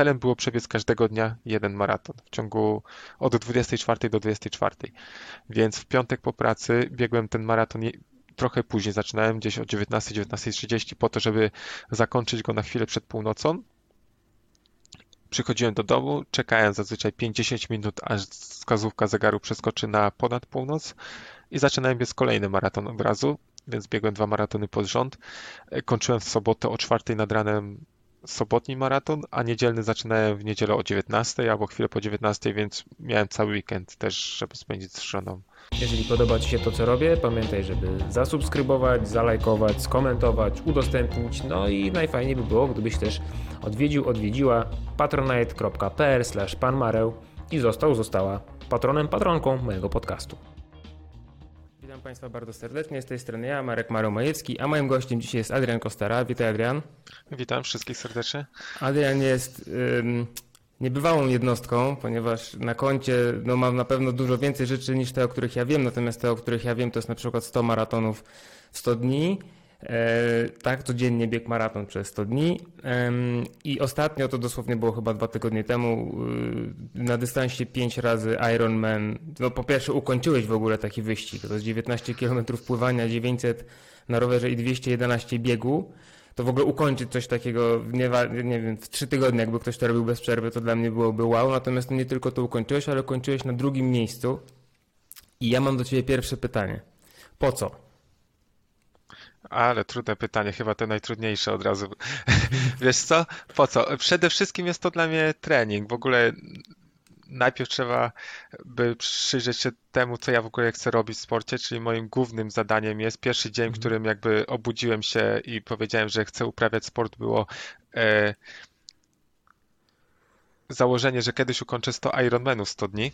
celem było przebiec każdego dnia jeden maraton w ciągu od 24 do 24. Więc w piątek po pracy biegłem ten maraton trochę później, zaczynałem gdzieś o 19, 19.30 po to, żeby zakończyć go na chwilę przed północą. Przychodziłem do domu, czekałem zazwyczaj 5-10 minut, aż wskazówka zegaru przeskoczy na ponad północ i zaczynałem biec kolejny maraton od razu, więc biegłem dwa maratony pod rząd. Kończyłem w sobotę o 4 nad ranem sobotni maraton, a niedzielny zaczynałem w niedzielę o 19 albo chwilę po 19, więc miałem cały weekend też, żeby spędzić z żoną. Jeżeli podoba Ci się to, co robię, pamiętaj, żeby zasubskrybować, zalajkować, skomentować, udostępnić. No i najfajniej by było, gdybyś też odwiedził, odwiedziła patronite.pl panmareł i został, została patronem, patronką mojego podcastu. Witam Państwa bardzo serdecznie. Z tej strony ja, Marek Mareł-Majewski, a moim gościem dzisiaj jest Adrian Kostara. Witaj Adrian. Witam wszystkich serdecznie. Adrian jest niebywałą jednostką, ponieważ na koncie no, mam na pewno dużo więcej rzeczy niż te, o których ja wiem, natomiast te, o których ja wiem, to jest na przykład 100 maratonów w 100 dni. E, tak, codziennie bieg maraton przez 100 dni. I ostatnio, to dosłownie było chyba dwa tygodnie temu, e, na dystansie 5 razy Ironman. No po pierwsze, ukończyłeś w ogóle taki wyścig. To jest 19 km pływania, 900 na rowerze i 211 biegu to w ogóle ukończyć coś takiego, nie, nie wiem, w trzy tygodnie, jakby ktoś to robił bez przerwy, to dla mnie byłoby wow. Natomiast nie tylko to ukończyłeś, ale ukończyłeś na drugim miejscu. I ja mam do ciebie pierwsze pytanie. Po co? Ale trudne pytanie, chyba to najtrudniejsze od razu. Wiesz co? Po co? Przede wszystkim jest to dla mnie trening. W ogóle najpierw trzeba by przyjrzeć się temu, co ja w ogóle chcę robić w sporcie, czyli moim głównym zadaniem jest pierwszy dzień, w mhm. którym jakby obudziłem się i powiedziałem, że chcę uprawiać sport, było e, założenie, że kiedyś ukończę 100 Ironmanów 100 dni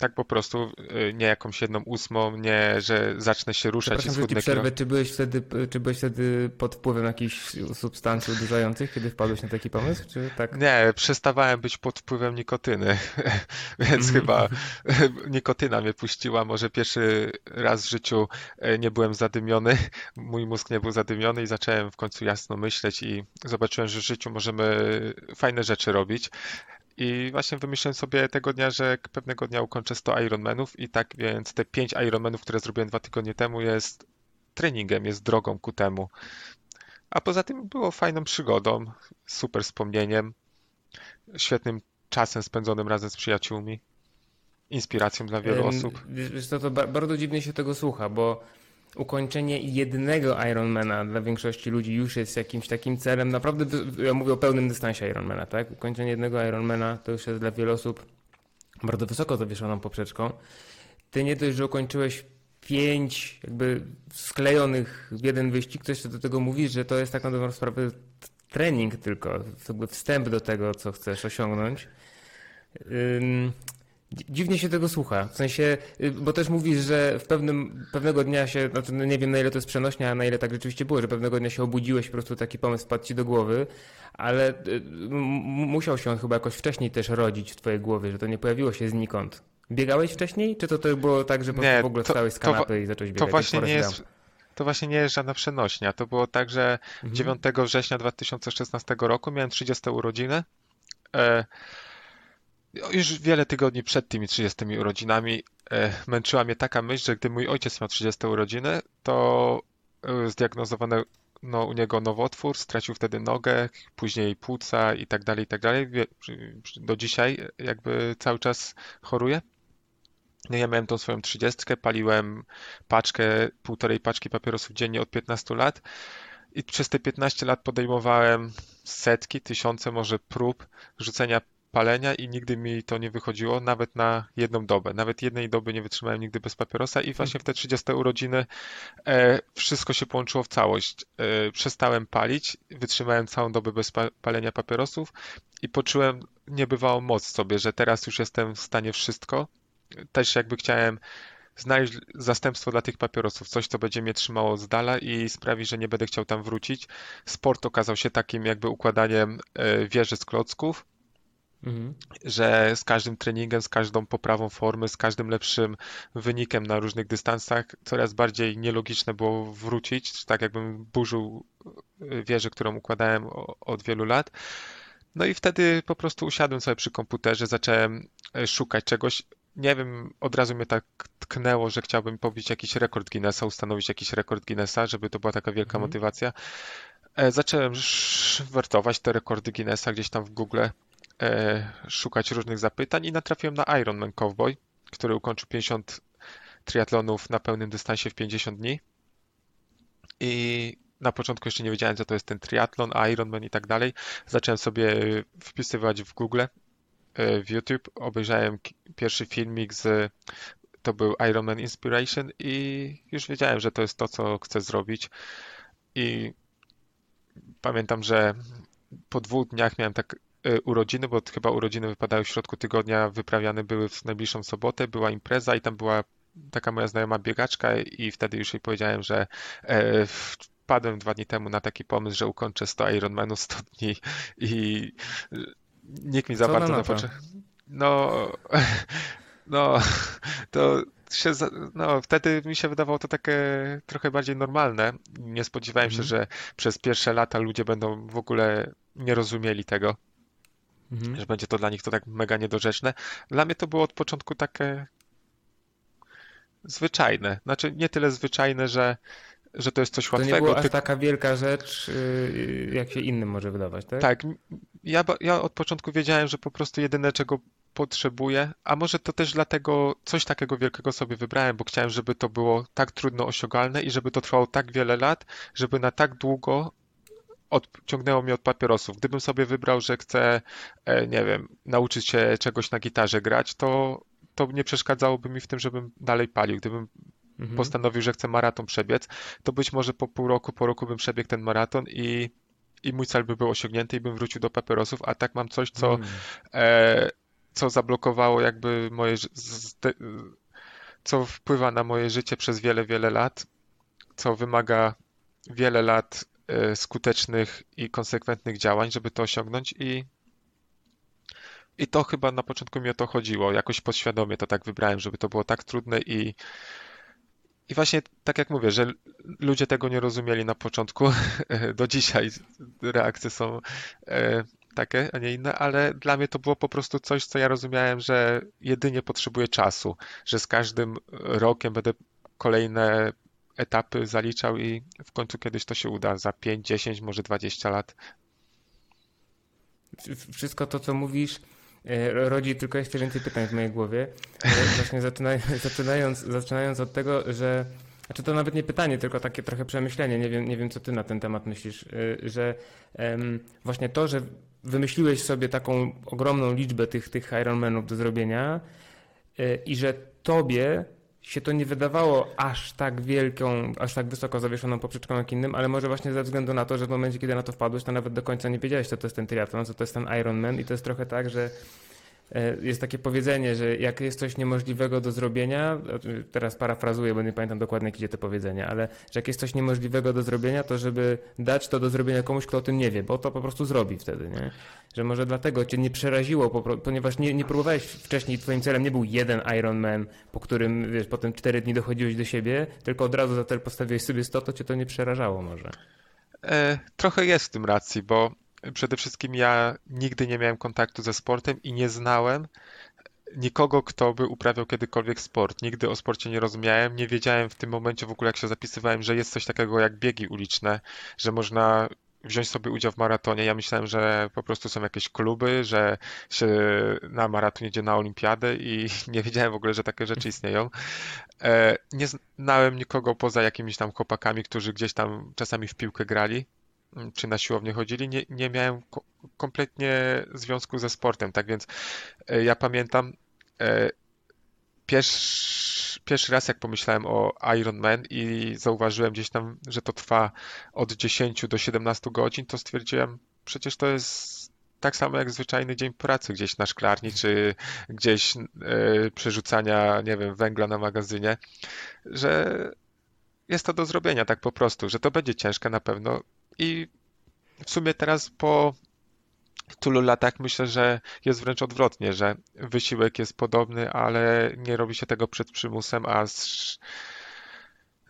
tak po prostu, y, nie jakąś jedną ósmą, nie, że zacznę się ruszać i schudnę przerwę, czy byłeś, wtedy, czy byłeś wtedy pod wpływem jakichś substancji udurzających, kiedy wpadłeś na taki pomysł, czy tak? Nie, przestawałem być pod wpływem nikotyny, więc mm. chyba nikotyna mnie puściła, może pierwszy raz w życiu e, nie byłem zadymiony, mój mózg nie był zadymiony i zacząłem w końcu jasno myśleć i zobaczyłem, że w życiu możemy fajne rzeczy robić. I właśnie wymyśliłem sobie tego dnia, że pewnego dnia ukończę 100 Ironmanów i tak więc te 5 Ironmanów, które zrobiłem dwa tygodnie temu jest treningiem, jest drogą ku temu. A poza tym było fajną przygodą, super wspomnieniem, świetnym czasem spędzonym razem z przyjaciółmi, inspiracją dla wielu osób. Wiesz to, to bardzo dziwnie się tego słucha, bo ukończenie jednego Ironmana dla większości ludzi już jest jakimś takim celem. Naprawdę, ja mówię o pełnym dystansie Ironmana, tak? Ukończenie jednego Ironmana to już jest dla wielu osób bardzo wysoko zawieszoną poprzeczką. Ty nie dość, że ukończyłeś pięć jakby sklejonych w jeden wyścig, ktoś do tego mówi, że to jest tak na dobrą sprawę trening tylko, jakby wstęp do tego, co chcesz osiągnąć. Dziwnie się tego słucha. W sensie, y, bo też mówisz, że w pewnym, pewnego dnia się, znaczy no nie wiem na ile to jest przenośnia, a na ile tak rzeczywiście było, że pewnego dnia się obudziłeś, po prostu taki pomysł wpadł ci do głowy, ale y, musiał się on chyba jakoś wcześniej też rodzić w twojej głowie, że to nie pojawiło się znikąd. Biegałeś wcześniej, czy to, to było tak, że po nie, w ogóle to, wstałeś z kanapy to, i zacząłeś biegać? To właśnie nie jest, to właśnie nie jest żadna przenośnia. To było tak, że mhm. 9 września 2016 roku miałem 30 urodziny. E, już wiele tygodni przed tymi 30 urodzinami e, męczyła mnie taka myśl, że gdy mój ojciec miał 30 urodziny, to e, zdiagnozowano no, u niego nowotwór, stracił wtedy nogę, później płuca i tak dalej, i tak dalej. Do dzisiaj jakby cały czas choruje. No ja miałem tą swoją trzydziestkę, paliłem paczkę, półtorej paczki papierosów dziennie od 15 lat i przez te 15 lat podejmowałem setki, tysiące może prób rzucenia palenia i nigdy mi to nie wychodziło, nawet na jedną dobę. Nawet jednej doby nie wytrzymałem nigdy bez papierosa i właśnie w te 30 urodziny e, wszystko się połączyło w całość. E, przestałem palić, wytrzymałem całą dobę bez pa palenia papierosów i poczułem niebywałą moc sobie, że teraz już jestem w stanie wszystko. Też jakby chciałem znaleźć zastępstwo dla tych papierosów, coś, co będzie mnie trzymało z dala i sprawi, że nie będę chciał tam wrócić. Sport okazał się takim jakby układaniem e, wieży z klocków, Mhm. Że z każdym treningiem, z każdą poprawą formy, z każdym lepszym wynikiem na różnych dystansach coraz bardziej nielogiczne było wrócić, tak jakbym burzył y, wieżę, którą układałem od wielu lat. No i wtedy po prostu usiadłem sobie przy komputerze, zacząłem e, szukać czegoś. Nie wiem, od razu mnie tak tknęło, że chciałbym pobić jakiś rekord Guinnessa, ustanowić jakiś rekord Guinnessa, żeby to była taka wielka Mhm. motywacja. E, Zacząłem wertować te rekordy Guinnessa gdzieś tam w Google, e, szukać różnych zapytań i natrafiłem na Ironman Cowboy, który ukończył 50 triatlonów na pełnym dystansie w 50 dni. I na początku jeszcze nie wiedziałem, co to jest ten triatlon, Ironman i tak dalej. Zacząłem sobie wpisywać w Google, e, w YouTube. Obejrzałem pierwszy filmik z, to był Ironman Inspiration i już wiedziałem, że to jest to, co chcę zrobić. I pamiętam, że po dwóch dniach miałem tak urodziny, bo chyba urodziny wypadały w środku tygodnia, wyprawiane były w najbliższą sobotę, była impreza i tam była taka moja znajoma biegaczka i wtedy już jej powiedziałem, że e, wpadłem dwa dni temu na taki pomysł, że ukończę 100 Ironmanów 100 dni i nikt mi za Co bardzo na na początku... No, no, to się, no, wtedy mi się wydawało to takie trochę bardziej normalne. Nie spodziewałem się, Mhm. że przez pierwsze lata ludzie będą w ogóle nie rozumieli tego, Mhm. że będzie to dla nich to tak mega niedorzeczne. Dla mnie to było od początku takie zwyczajne. Znaczy nie tyle zwyczajne, że, że to jest coś To nie łatwego, była aż tylko taka wielka rzecz, y, jak się innym może wydawać, tak? tak, ja, ja od początku wiedziałem, że po prostu jedyne czego potrzebuję, a może to też dlatego coś takiego wielkiego sobie wybrałem, bo chciałem, żeby to było tak trudno osiągalne i żeby to trwało tak wiele lat, żeby na tak długo odciągnęło mnie od papierosów. Gdybym sobie wybrał, że chcę, e, nie wiem, nauczyć się czegoś na gitarze grać, to, to nie przeszkadzałoby mi w tym, żebym dalej palił. Gdybym Mhm. postanowił, że chcę maraton przebiec, to być może po pół roku, po roku bym przebiegł ten maraton i, i mój cel by był osiągnięty i bym wrócił do papierosów, a tak mam coś, co, Mm. e, co zablokowało jakby moje, co wpływa na moje życie przez wiele, wiele lat, co wymaga wiele lat skutecznych i konsekwentnych działań, żeby to osiągnąć i i to chyba na początku mi o to chodziło. Jakoś podświadomie to tak wybrałem, żeby to było tak trudne i i właśnie tak jak mówię, że ludzie tego nie rozumieli na początku, do dzisiaj reakcje są e, takie, a nie inne, ale dla mnie to było po prostu coś, co ja rozumiałem, że jedynie potrzebuję czasu, że z każdym rokiem będę kolejne etapy zaliczał i w końcu kiedyś to się uda, za 5, 10, może 20 lat. Wszystko to, co mówisz, e, rodzi tylko jeszcze więcej pytań w mojej głowie. E, Właśnie zaczynaj, zaczynając, zaczynając od tego, że. Znaczy to nawet nie pytanie, tylko takie trochę przemyślenie. Nie wiem, nie wiem co ty na ten temat myślisz, e, że właśnie to, że wymyśliłeś sobie taką ogromną liczbę tych, tych Ironmanów do zrobienia i że tobie się to nie wydawało aż tak wielką, aż tak wysoko zawieszoną poprzeczką jak innym, ale może właśnie ze względu na to, że w momencie, kiedy na to wpadłeś, to nawet do końca nie wiedziałeś, co to jest ten triatlon, co to jest ten Ironman. I to jest trochę tak, że jest takie powiedzenie, że jak jest coś niemożliwego do zrobienia, znaczy, teraz parafrazuję, bo nie pamiętam dokładnie, jak idzie to powiedzenie, ale że jak jest coś niemożliwego do zrobienia, to żeby dać to do zrobienia komuś, kto o tym nie wie, bo to po prostu zrobi wtedy, nie? Że może dlatego cię nie przeraziło, ponieważ nie, nie próbowałeś wcześniej, twoim celem nie był jeden Ironman, po którym, wiesz, potem cztery dni dochodziłeś do siebie, tylko od razu za cel postawiłeś sobie 100, to cię to nie przerażało może. E, trochę jest w tym racji, bo przede wszystkim ja nigdy nie miałem kontaktu ze sportem i nie znałem nikogo, kto by uprawiał kiedykolwiek sport. Nigdy o sporcie nie rozumiałem, nie wiedziałem w tym momencie w ogóle, jak się zapisywałem, że jest coś takiego jak biegi uliczne, że można wziąć sobie udział w maratonie. Ja myślałem, że po prostu są jakieś kluby, że się na maraton idzie na olimpiadę i nie wiedziałem w ogóle, że takie rzeczy istnieją. E, Nie znałem nikogo poza jakimiś tam chłopakami, którzy gdzieś tam czasami w piłkę grali, czy na siłownię chodzili. Nie, nie miałem ko kompletnie związku ze sportem, tak więc e, ja pamiętam e, pierwszy, pierwszy raz, jak pomyślałem o Iron Man i zauważyłem gdzieś tam, że to trwa od 10 do 17 godzin, to stwierdziłem, przecież to jest tak samo jak zwyczajny dzień pracy gdzieś na szklarni, czy gdzieś e, przerzucania, nie wiem, węgla na magazynie, że jest to do zrobienia tak po prostu, że to będzie ciężkie na pewno i w sumie teraz po tylu latach myślę, że jest wręcz odwrotnie, że wysiłek jest podobny, ale nie robi się tego przed przymusem, a z,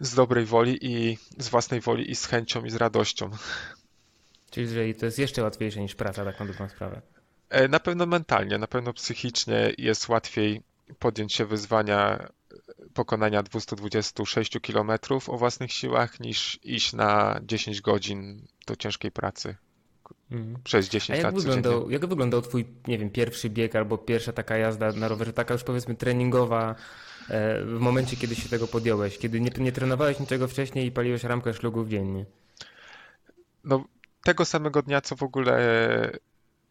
z dobrej woli i z własnej woli i z chęcią i z radością. Czyli to jest jeszcze łatwiejsze niż praca, tak na dobrą sprawę. E, Na pewno mentalnie, na pewno psychicznie jest łatwiej podjąć się wyzwania pokonania 226 km o własnych siłach niż iść na 10 godzin do ciężkiej pracy Mhm. przez A 10 jak lat codziennie. wyglądał, jak wyglądał twój, nie wiem, pierwszy bieg albo pierwsza taka jazda na rowerze, taka już powiedzmy treningowa, e, w momencie, kiedy się tego podjąłeś, kiedy nie, nie trenowałeś niczego wcześniej i paliłeś ramkę szlugów dziennie? No, tego samego dnia, co w ogóle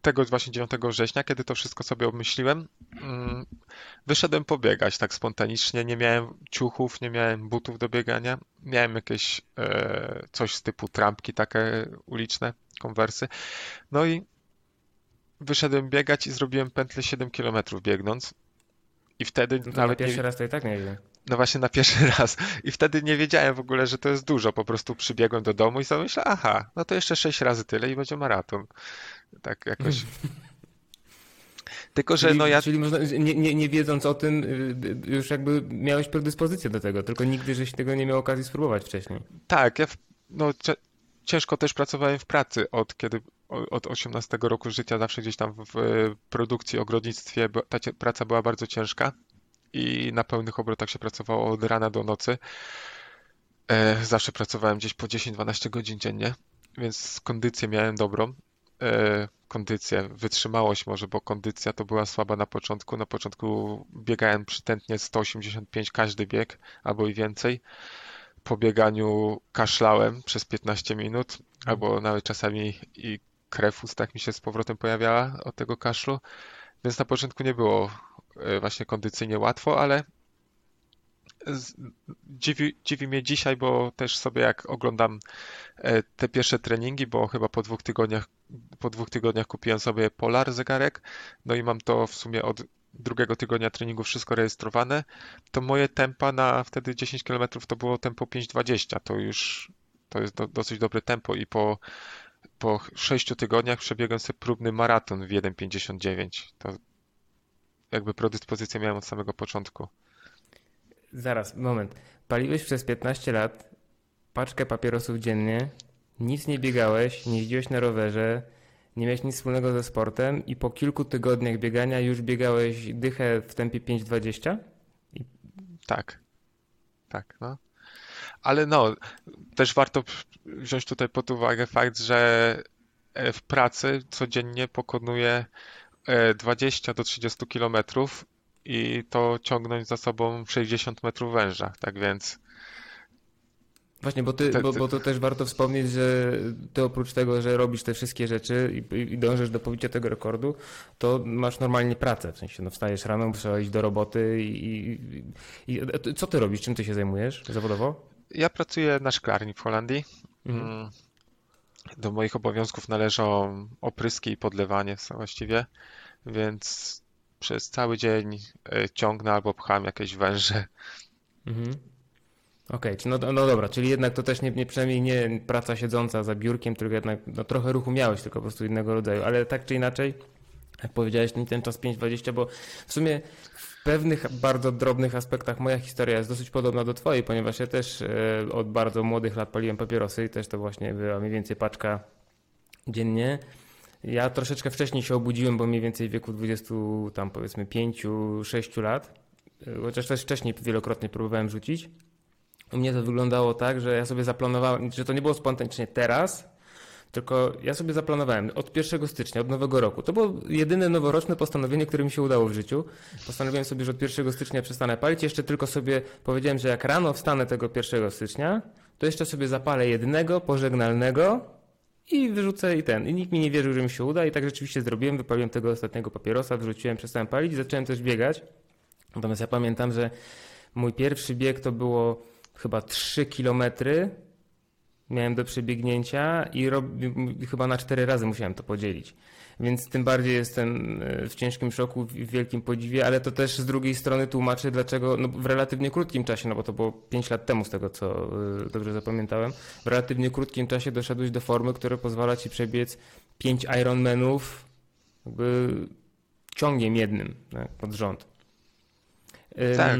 tego właśnie 9 września, kiedy to wszystko sobie obmyśliłem, mm, wyszedłem pobiegać tak spontanicznie. Nie miałem ciuchów, nie miałem butów do biegania. Miałem jakieś e, coś z typu trampki takie uliczne, konwersy. No i wyszedłem biegać i zrobiłem pętlę 7 km biegnąc. I wtedy No nawet nie, pierwszy raz to i tak nieźle. no właśnie na pierwszy raz. I wtedy nie wiedziałem w ogóle, że to jest dużo. Po prostu przybiegłem do domu i sobie myślę, aha, no to jeszcze sześć razy tyle i będzie maraton. Tak jakoś. Tylko, że Czyli, no ja czyli można, nie, nie, nie wiedząc o tym, y, y, już jakby miałeś predyspozycję do tego, tylko nigdy żeś tego nie miał okazji spróbować wcześniej. tak, ja w, no ciężko też pracowałem w pracy od kiedy od 18 roku życia zawsze gdzieś tam w, produkcji, ogrodnictwie ta praca była bardzo ciężka i na pełnych obrotach się pracowało od rana do nocy. E, zawsze pracowałem gdzieś po 10-12 godzin dziennie, więc kondycję miałem dobrą. E, kondycję, wytrzymałość może, bo kondycja to była słaba na początku. Na początku biegałem przytętnie 185 każdy bieg albo i więcej. Po bieganiu kaszlałem przez 15 minut, albo nawet czasami i krew ustach mi się z powrotem pojawiała od tego kaszlu, więc na początku nie było e, właśnie kondycyjnie łatwo, ale dziwi, dziwi mnie dzisiaj, bo też sobie jak oglądam e, te pierwsze treningi, bo chyba po dwóch tygodniach, po dwóch tygodniach kupiłem sobie Polar zegarek, no i mam to w sumie od drugiego tygodnia treningu wszystko rejestrowane, to moje tempa na wtedy 10 km to było tempo 5,20, to już to jest do, dosyć dobre tempo i po, po 6 tygodniach przebiegłem sobie próbny maraton w 1,59. To jakby predyspozycję miałem od samego początku. Zaraz, moment. Paliłeś przez 15 lat paczkę papierosów dziennie, nic nie biegałeś, nie jeździłeś na rowerze, nie miałeś nic wspólnego ze sportem i po kilku tygodniach biegania już biegałeś dychę w tempie 5,20? Tak, tak, no. Ale no, też warto wziąć tutaj pod uwagę fakt, że e, w pracy codziennie pokonuję e, 20 do 30 kilometrów i to ciągnąć za sobą 60 metrów węża, tak więc Właśnie, bo, ty, bo, bo to też warto wspomnieć, że ty oprócz tego, że robisz te wszystkie rzeczy i, i dążysz do pobicia tego rekordu, to masz normalnie pracę. W sensie, no wstajesz rano, trzeba iść do roboty i, i, i i co ty robisz? Czym ty się zajmujesz zawodowo? ja pracuję na szklarni w Holandii. Mhm. Mm, Do moich obowiązków należą opryski i podlewanie właściwie, więc przez cały dzień e, ciągnę albo pcham jakieś węże. Mhm. Okej, czy no, no dobra, czyli jednak to też nie, nie przynajmniej nie praca siedząca za biurkiem, tylko jednak no, trochę ruchu miałeś, tylko po prostu innego rodzaju, ale tak czy inaczej, jak powiedziałeś, ten, czas 5.20, bo w sumie w pewnych bardzo drobnych aspektach moja historia jest dosyć podobna do twojej, ponieważ ja też e, od bardzo młodych lat paliłem papierosy i też to właśnie była mniej więcej paczka dziennie. Ja troszeczkę wcześniej się obudziłem, bo mniej więcej w wieku 20, tam powiedzmy 5-6 lat, chociaż też wcześniej wielokrotnie próbowałem rzucić. U mnie to wyglądało tak, że ja sobie zaplanowałem, że to nie było spontanicznie teraz, tylko ja sobie zaplanowałem od 1 stycznia, od nowego roku. To było jedyne noworoczne postanowienie, które mi się udało w życiu. Postanowiłem sobie, że od 1 stycznia przestanę palić. Jeszcze tylko sobie powiedziałem, że jak rano wstanę tego 1 stycznia, to jeszcze sobie zapalę jednego pożegnalnego i wyrzucę i ten. I nikt mi nie wierzył, że mi się uda i tak rzeczywiście zrobiłem. Wypaliłem tego ostatniego papierosa, wrzuciłem, przestałem palić, zacząłem też biegać. Natomiast ja pamiętam, że mój pierwszy bieg to było chyba 3 kilometry miałem do przebiegnięcia i rob... chyba na 4 razy musiałem to podzielić. Więc tym bardziej jestem e, w ciężkim szoku, w wielkim podziwie, ale to też z drugiej strony tłumaczy, dlaczego no w relatywnie krótkim czasie, no bo to było 5 lat temu z tego, co e, dobrze zapamiętałem, w relatywnie krótkim czasie doszedłeś do formy, która pozwala ci przebiec 5 Ironmanów jakby ciągiem jednym tak, pod rząd. Tak,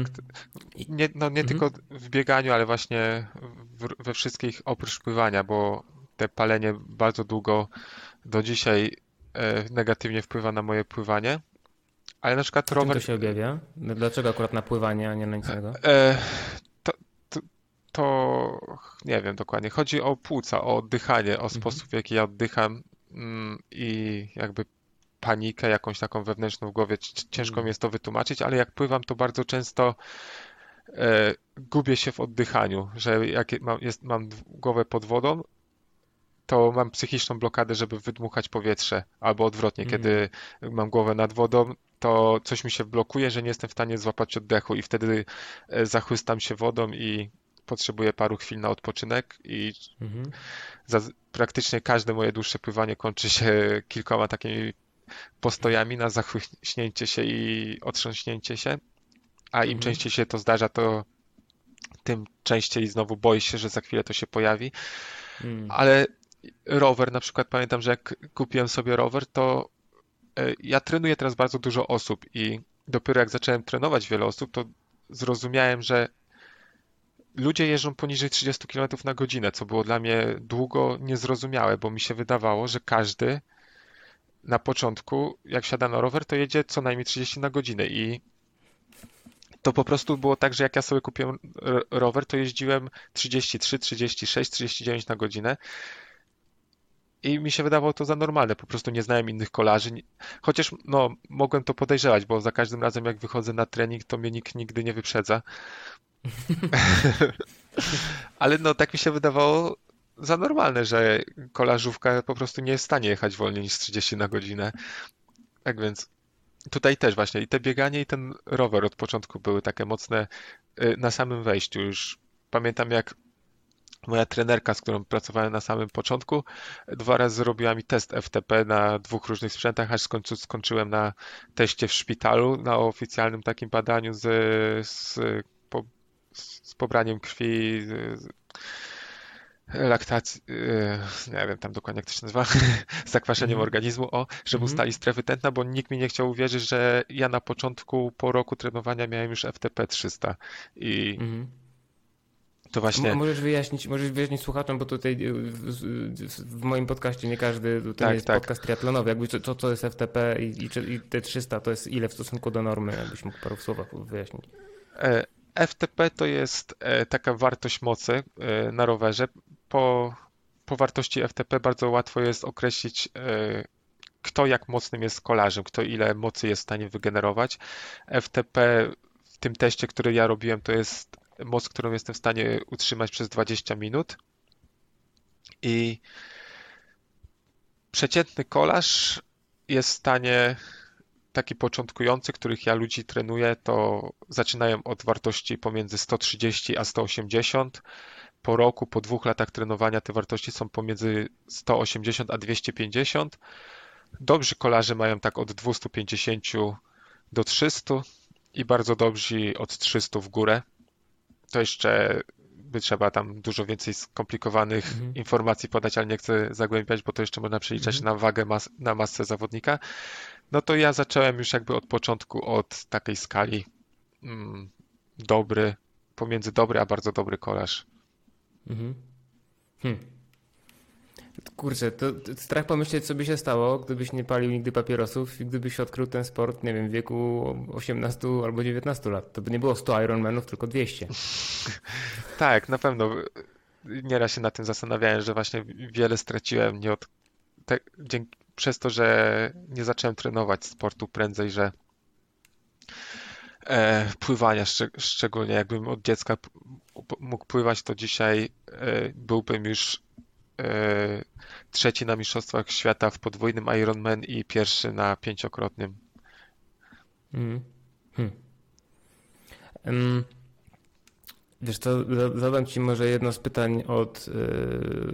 nie, no nie Mhm. tylko w bieganiu, ale właśnie w, we wszystkich oprócz pływania, bo te palenie bardzo długo do dzisiaj e, negatywnie wpływa na moje pływanie. Ale na przykład rower. to się objawia? No Dlaczego akurat na pływanie, a nie na nic innego? E, to, to, to nie wiem dokładnie. Chodzi o płuca, o oddychanie, o sposób, w jaki ja oddycham mm, i jakby panikę jakąś taką wewnętrzną w głowie. Ciężko Mm. mi jest to wytłumaczyć, ale jak pływam, to bardzo często e, gubię się w oddychaniu, że jak mam, jest, mam głowę pod wodą, to mam psychiczną blokadę, żeby wydmuchać powietrze, albo odwrotnie, Mhm. kiedy mam głowę nad wodą, to coś mi się blokuje, że nie jestem w stanie złapać oddechu i wtedy e, zachłystam się wodą i potrzebuję paru chwil na odpoczynek i Mhm. za, praktycznie każde moje dłuższe pływanie kończy się kilkoma takimi postojami na zachłyśnięcie się i otrząśnięcie się, a im Mhm. częściej się to zdarza, to tym częściej znowu boję się, że za chwilę to się pojawi. Mm. Ale rower, na przykład pamiętam, że jak kupiłem sobie rower, to e, ja trenuję teraz bardzo dużo osób i dopiero jak zacząłem trenować wiele osób, to zrozumiałem, że ludzie jeżdżą poniżej 30 km na godzinę, co było dla mnie długo niezrozumiałe, bo mi się wydawało, że każdy na początku, jak wsiada na rower, to jedzie co najmniej 30 na godzinę i to po prostu było tak, że jak ja sobie kupiłem rower, to jeździłem 33, 36, 39 na godzinę i mi się wydawało to za normalne, po prostu nie znałem innych kolarzy, chociaż no, mogłem to podejrzewać, bo za każdym razem jak wychodzę na trening, to mnie nikt nigdy nie wyprzedza. Ale no tak mi się wydawało za normalne, że kolarzówka po prostu nie jest w stanie jechać wolniej niż 30 na godzinę. Tak więc tutaj też właśnie i te bieganie i ten rower od początku były takie mocne y, na samym wejściu. Już pamiętam jak moja trenerka, z którą pracowałem na samym początku, dwa razy zrobiła mi test FTP na dwóch różnych sprzętach, aż w końcu skończyłem na teście w szpitalu, na oficjalnym takim badaniu z, z, po, z pobraniem krwi, z, laktacji, yy, nie wiem tam dokładnie jak to się nazywa, zakwaszeniem Mhm. organizmu, o, żeby Mhm. ustalić strefy tętna, bo nikt mi nie chciał uwierzyć, że ja na początku, po roku trenowania miałem już FTP 300 i Mhm. to M- właśnie, Możesz wyjaśnić, możesz wyjaśnić słuchaczom, bo tutaj y, w, w, moim podcaście nie każdy, to nie Tak, jest tak. podcast triatlonowy, jakby co, co to jest FTP i, i, i te 300 to jest ile w stosunku do normy, jakbyś mógł paru słowach wyjaśnić. E, FTP to jest e, taka wartość mocy e, na rowerze. Po, po wartości FTP bardzo łatwo jest określić, e, kto jak mocnym jest kolarzem, kto ile mocy jest w stanie wygenerować. FTP w tym teście, który ja robiłem, to jest moc, którą jestem w stanie utrzymać przez 20 minut. I przeciętny kolarz jest w stanie taki początkujący, których ja ludzi trenuję, to zaczynają od wartości pomiędzy 130 a 180. Po roku, po dwóch latach trenowania te wartości są pomiędzy 180 a 250. Dobrzy kolarze mają tak od 250 do 300 i bardzo dobrzy od 300 w górę. To jeszcze by trzeba tam dużo więcej skomplikowanych Mhm. informacji podać, ale nie chcę zagłębiać, bo to jeszcze można przeliczać Mhm. na wagę, mas na masę zawodnika. No to ja zacząłem już jakby od początku od takiej skali mm, dobry, pomiędzy dobry a bardzo dobry kolarz. Mhm. Hm. Kurczę, to, strach pomyśleć, co by się stało, gdybyś nie palił nigdy papierosów i gdybyś odkrył ten sport, nie wiem, w wieku 18 albo 19 lat. To by nie było 100 Ironmanów, tylko 200. Tak, na pewno. Nieraz się nad tym zastanawiałem, że właśnie wiele straciłem nie od te, dzięki, przez to, że nie zacząłem trenować sportu prędzej, że e, pływania szczeg szczególnie jakbym od dziecka mógł pływać, to dzisiaj e, byłbym już trzeci na Mistrzostwach Świata w podwójnym Ironman i pierwszy na pięciokrotnym. Mhm. Hm. Em, Wiesz co, za- zadam Ci może jedno z pytań od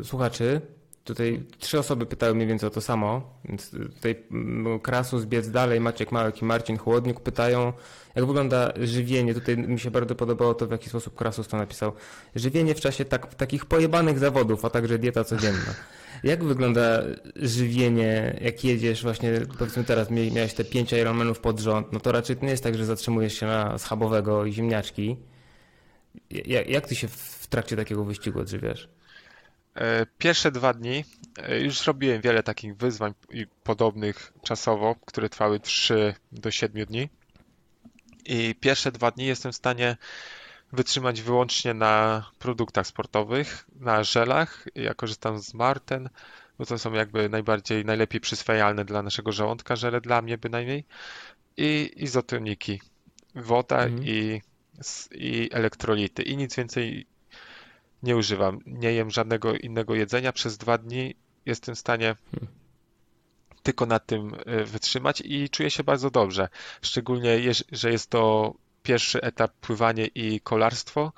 y, słuchaczy. Tutaj trzy osoby pytały mniej więcej o to samo, więc tutaj mm, Krasus, Biec Dalej, Maciek Małek i Marcin Chłodniuk pytają, jak wygląda żywienie. Tutaj mi się bardzo podobało to, w jaki sposób Krasus to napisał. Żywienie w czasie tak, takich pojebanych zawodów, a także dieta codzienna. Jak wygląda żywienie, jak jedziesz właśnie, powiedzmy teraz mia- miałeś te pięć Ironmanów pod rząd, no to raczej nie jest tak, że zatrzymujesz się na schabowego i ziemniaczki. Jak, jak ty się w trakcie takiego wyścigu odżywiasz? E, pierwsze dwa dni e, już robiłem wiele takich wyzwań podobnych czasowo, które trwały 3 do 7 dni. I pierwsze dwa dni jestem w stanie wytrzymać wyłącznie na produktach sportowych, na żelach. Ja korzystam z Marten, bo to są jakby najbardziej, najlepiej przyswajalne dla naszego żołądka żele, dla mnie bynajmniej. I izotoniki, woda mhm. i, i elektrolity. I nic więcej nie używam. Nie jem żadnego innego jedzenia. Przez dwa dni jestem w stanie hmm. tylko na tym y, wytrzymać i czuję się bardzo dobrze. Szczególnie, że jest to pierwszy etap pływanie i kolarstwo.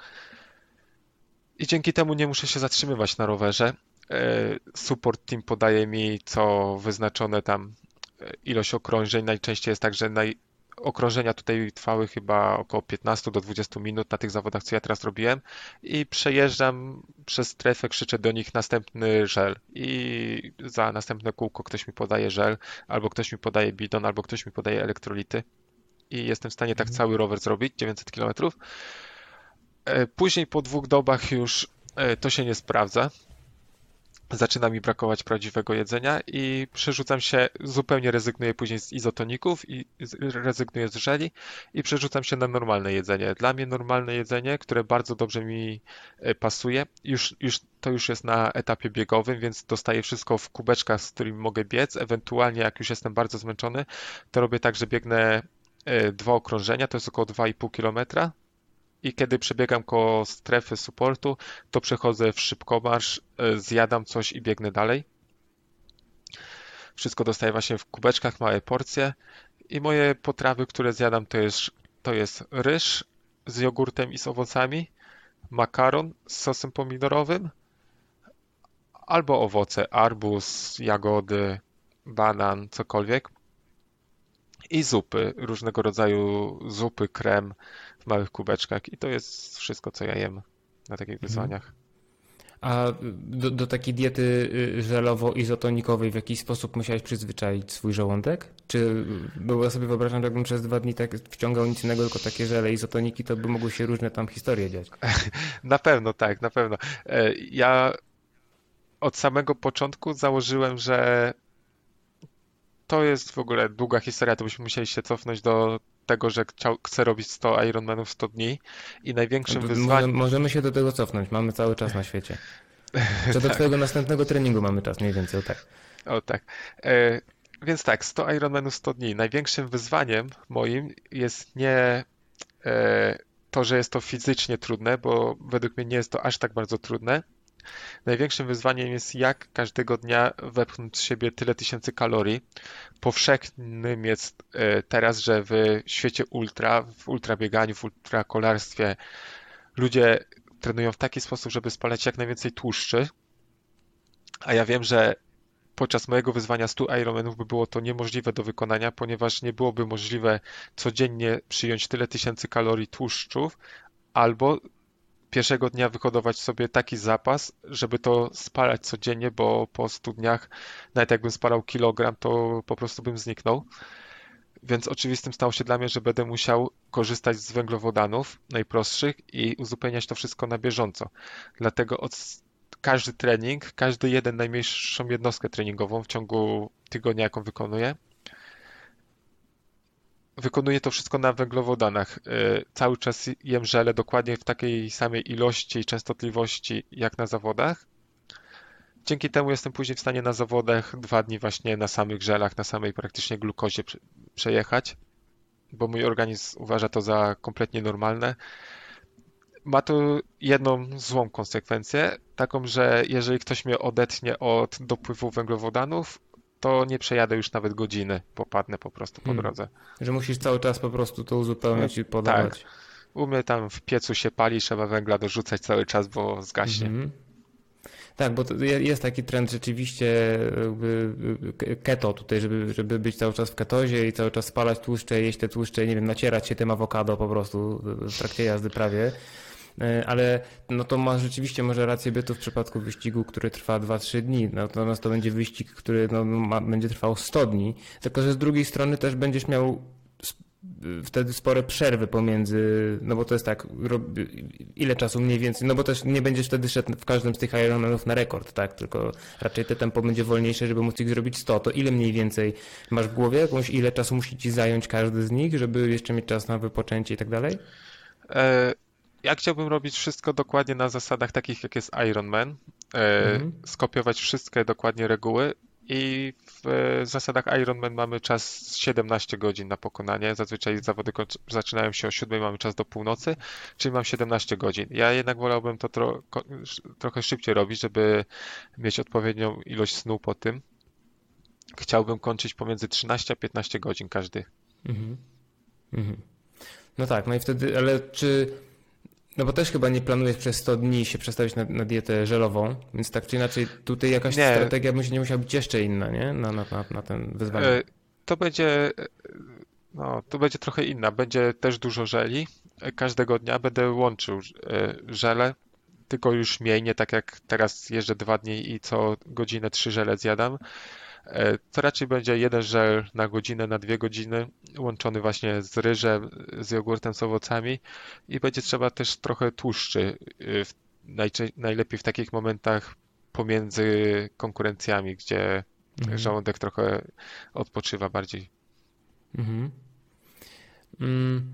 I dzięki temu nie muszę się zatrzymywać na rowerze. Y, support team podaje mi co wyznaczone tam y, ilość okrążeń. Najczęściej jest tak, że naj, okrążenia tutaj trwały chyba około 15 do 20 minut na tych zawodach, co ja teraz robiłem i przejeżdżam przez strefę, krzyczę do nich następny żel i za następne kółko ktoś mi podaje żel, albo ktoś mi podaje bidon, albo ktoś mi podaje elektrolity i jestem w stanie tak mhm. cały rower zrobić, 900 km. E, później po dwóch dobach już e, to się nie sprawdza, zaczyna mi brakować prawdziwego jedzenia i przerzucam się, zupełnie rezygnuję później z izotoników i rezygnuję z żeli i przerzucam się na normalne jedzenie. Dla mnie normalne jedzenie, które bardzo dobrze mi e, pasuje, już, już, to już jest na etapie biegowym, więc dostaję wszystko w kubeczkach, z którymi mogę biec. Ewentualnie jak już jestem bardzo zmęczony, to robię tak, że biegnę e, dwa okrążenia, to jest około 2,5 km i kiedy przebiegam koło strefy supportu, to przechodzę w szybkomarsz, e, zjadam coś i biegnę dalej. Wszystko dostaję właśnie w kubeczkach, małe porcje i moje potrawy, które zjadam to jest, to jest ryż z jogurtem i z owocami, makaron z sosem pomidorowym albo owoce, arbuz, jagody, banan, cokolwiek i zupy, różnego rodzaju zupy, krem, małych kubeczkach i to jest wszystko, co ja jem na takich mhm. wyzwaniach. A do, do, takiej diety y, żelowo-izotonikowej w jakiś sposób musiałeś przyzwyczaić swój żołądek? Czy, bo ja sobie wyobrażam, że jakbym przez dwa dni tak wciągał nic innego, tylko takie żele izotoniki, to by mogły się różne tam historie dziać. Na pewno tak, na pewno. E, ja od samego początku założyłem, że to jest w ogóle długa historia, to byśmy musieli się cofnąć do tego, że chciał, chce robić 100 Ironmanów w 100 dni i największym wyzwaniem... Możemy się do tego cofnąć, mamy cały czas na świecie. Co do tak. twojego następnego treningu mamy czas mniej więcej, o tak. O tak. E, więc tak, 100 Ironmanów 100 dni. Największym wyzwaniem moim jest nie e, to, że jest to fizycznie trudne, bo według mnie nie jest to aż tak bardzo trudne, Największym wyzwaniem jest jak każdego dnia wepchnąć z siebie tyle tysięcy kalorii. Powszechnym jest e, teraz, że w świecie ultra, w ultrabieganiu, w ultrakolarstwie ludzie trenują w taki sposób, żeby spalać jak najwięcej tłuszczy. A ja wiem, że podczas mojego wyzwania 100 Ironmanów by było to niemożliwe do wykonania, ponieważ nie byłoby możliwe codziennie przyjąć tyle tysięcy kalorii tłuszczów, albo pierwszego dnia wyhodować sobie taki zapas, żeby to spalać codziennie, bo po 100 dniach, nawet jakbym spalał kilogram, to po prostu bym zniknął. Więc oczywistym stało się dla mnie, że będę musiał korzystać z węglowodanów najprostszych i uzupełniać to wszystko na bieżąco. Dlatego od, każdy trening, każdy jeden najmniejszą jednostkę treningową w ciągu tygodnia, jaką wykonuję, wykonuję to wszystko na węglowodanach. Y, cały czas jem żele dokładnie w takiej samej ilości i częstotliwości jak na zawodach. Dzięki temu jestem później w stanie na zawodach dwa dni właśnie na samych żelach, na samej praktycznie glukozie przejechać, bo mój organizm uważa to za kompletnie normalne. Ma to jedną złą konsekwencję, taką, że jeżeli ktoś mnie odetnie od dopływu węglowodanów, to nie przejadę już nawet godziny, popadnę po prostu po hmm. drodze. Że musisz cały czas po prostu to uzupełniać i podawać. Tak. U mnie tam w piecu się pali, trzeba węgla dorzucać cały czas, bo zgaśnie. Mhm. Tak, bo jest taki trend rzeczywiście keto tutaj, żeby, żeby być cały czas w ketozie i cały czas spalać tłuszcze, jeść te tłuszcze, nie wiem, nacierać się tym awokado po prostu w trakcie jazdy prawie. E, ale no to ma rzeczywiście może rację bytu w przypadku wyścigu, który trwa 2-3 dni. Natomiast to będzie wyścig, który no, ma, będzie trwał 100 dni. Tylko, że z drugiej strony też będziesz miał wtedy spore przerwy pomiędzy, no bo to jest tak, ile czasu mniej więcej, no bo też nie będziesz wtedy szedł w każdym z tych Ironmanów na rekord, tak, tylko raczej te tempo będzie wolniejsze, żeby móc ich zrobić 100, to ile mniej więcej masz w głowie, jakąś ile czasu musi ci zająć każdy z nich, żeby jeszcze mieć czas na wypoczęcie i tak dalej? E, ja chciałbym robić wszystko dokładnie na zasadach takich, jak jest Ironman, e, mhm. skopiować wszystkie dokładnie reguły i w zasadach Ironman mamy czas 17 godzin na pokonanie. Zazwyczaj zawody zaczynają się o 7, mamy czas do północy, czyli mam 17 godzin. Ja jednak wolałbym to tro trochę szybciej robić, żeby mieć odpowiednią ilość snu po tym. Chciałbym kończyć pomiędzy 13 a 15 godzin każdy. Mhm. Mhm. No tak, no i wtedy, ale czy no bo też chyba nie planujesz przez 100 dni się przestawić na, na dietę żelową, więc tak czy inaczej tutaj jakaś nie. strategia będzie nie musiała być jeszcze inna, nie? Na, na, na, na ten wyzwanie. E, to będzie, no, to będzie trochę inna. Będzie też dużo żeli. Każdego dnia będę łączył e, żele, tylko już mniej, nie tak jak teraz jeżdżę dwa dni i co godzinę trzy żele zjadam. E, to raczej będzie jeden żel na godzinę, na dwie godziny, łączony właśnie z ryżem, z jogurtem, z owocami i będzie trzeba też trochę tłuszczy, e, najlepiej w takich momentach pomiędzy konkurencjami, gdzie mhm. żołądek trochę odpoczywa bardziej. Mhm. Mm.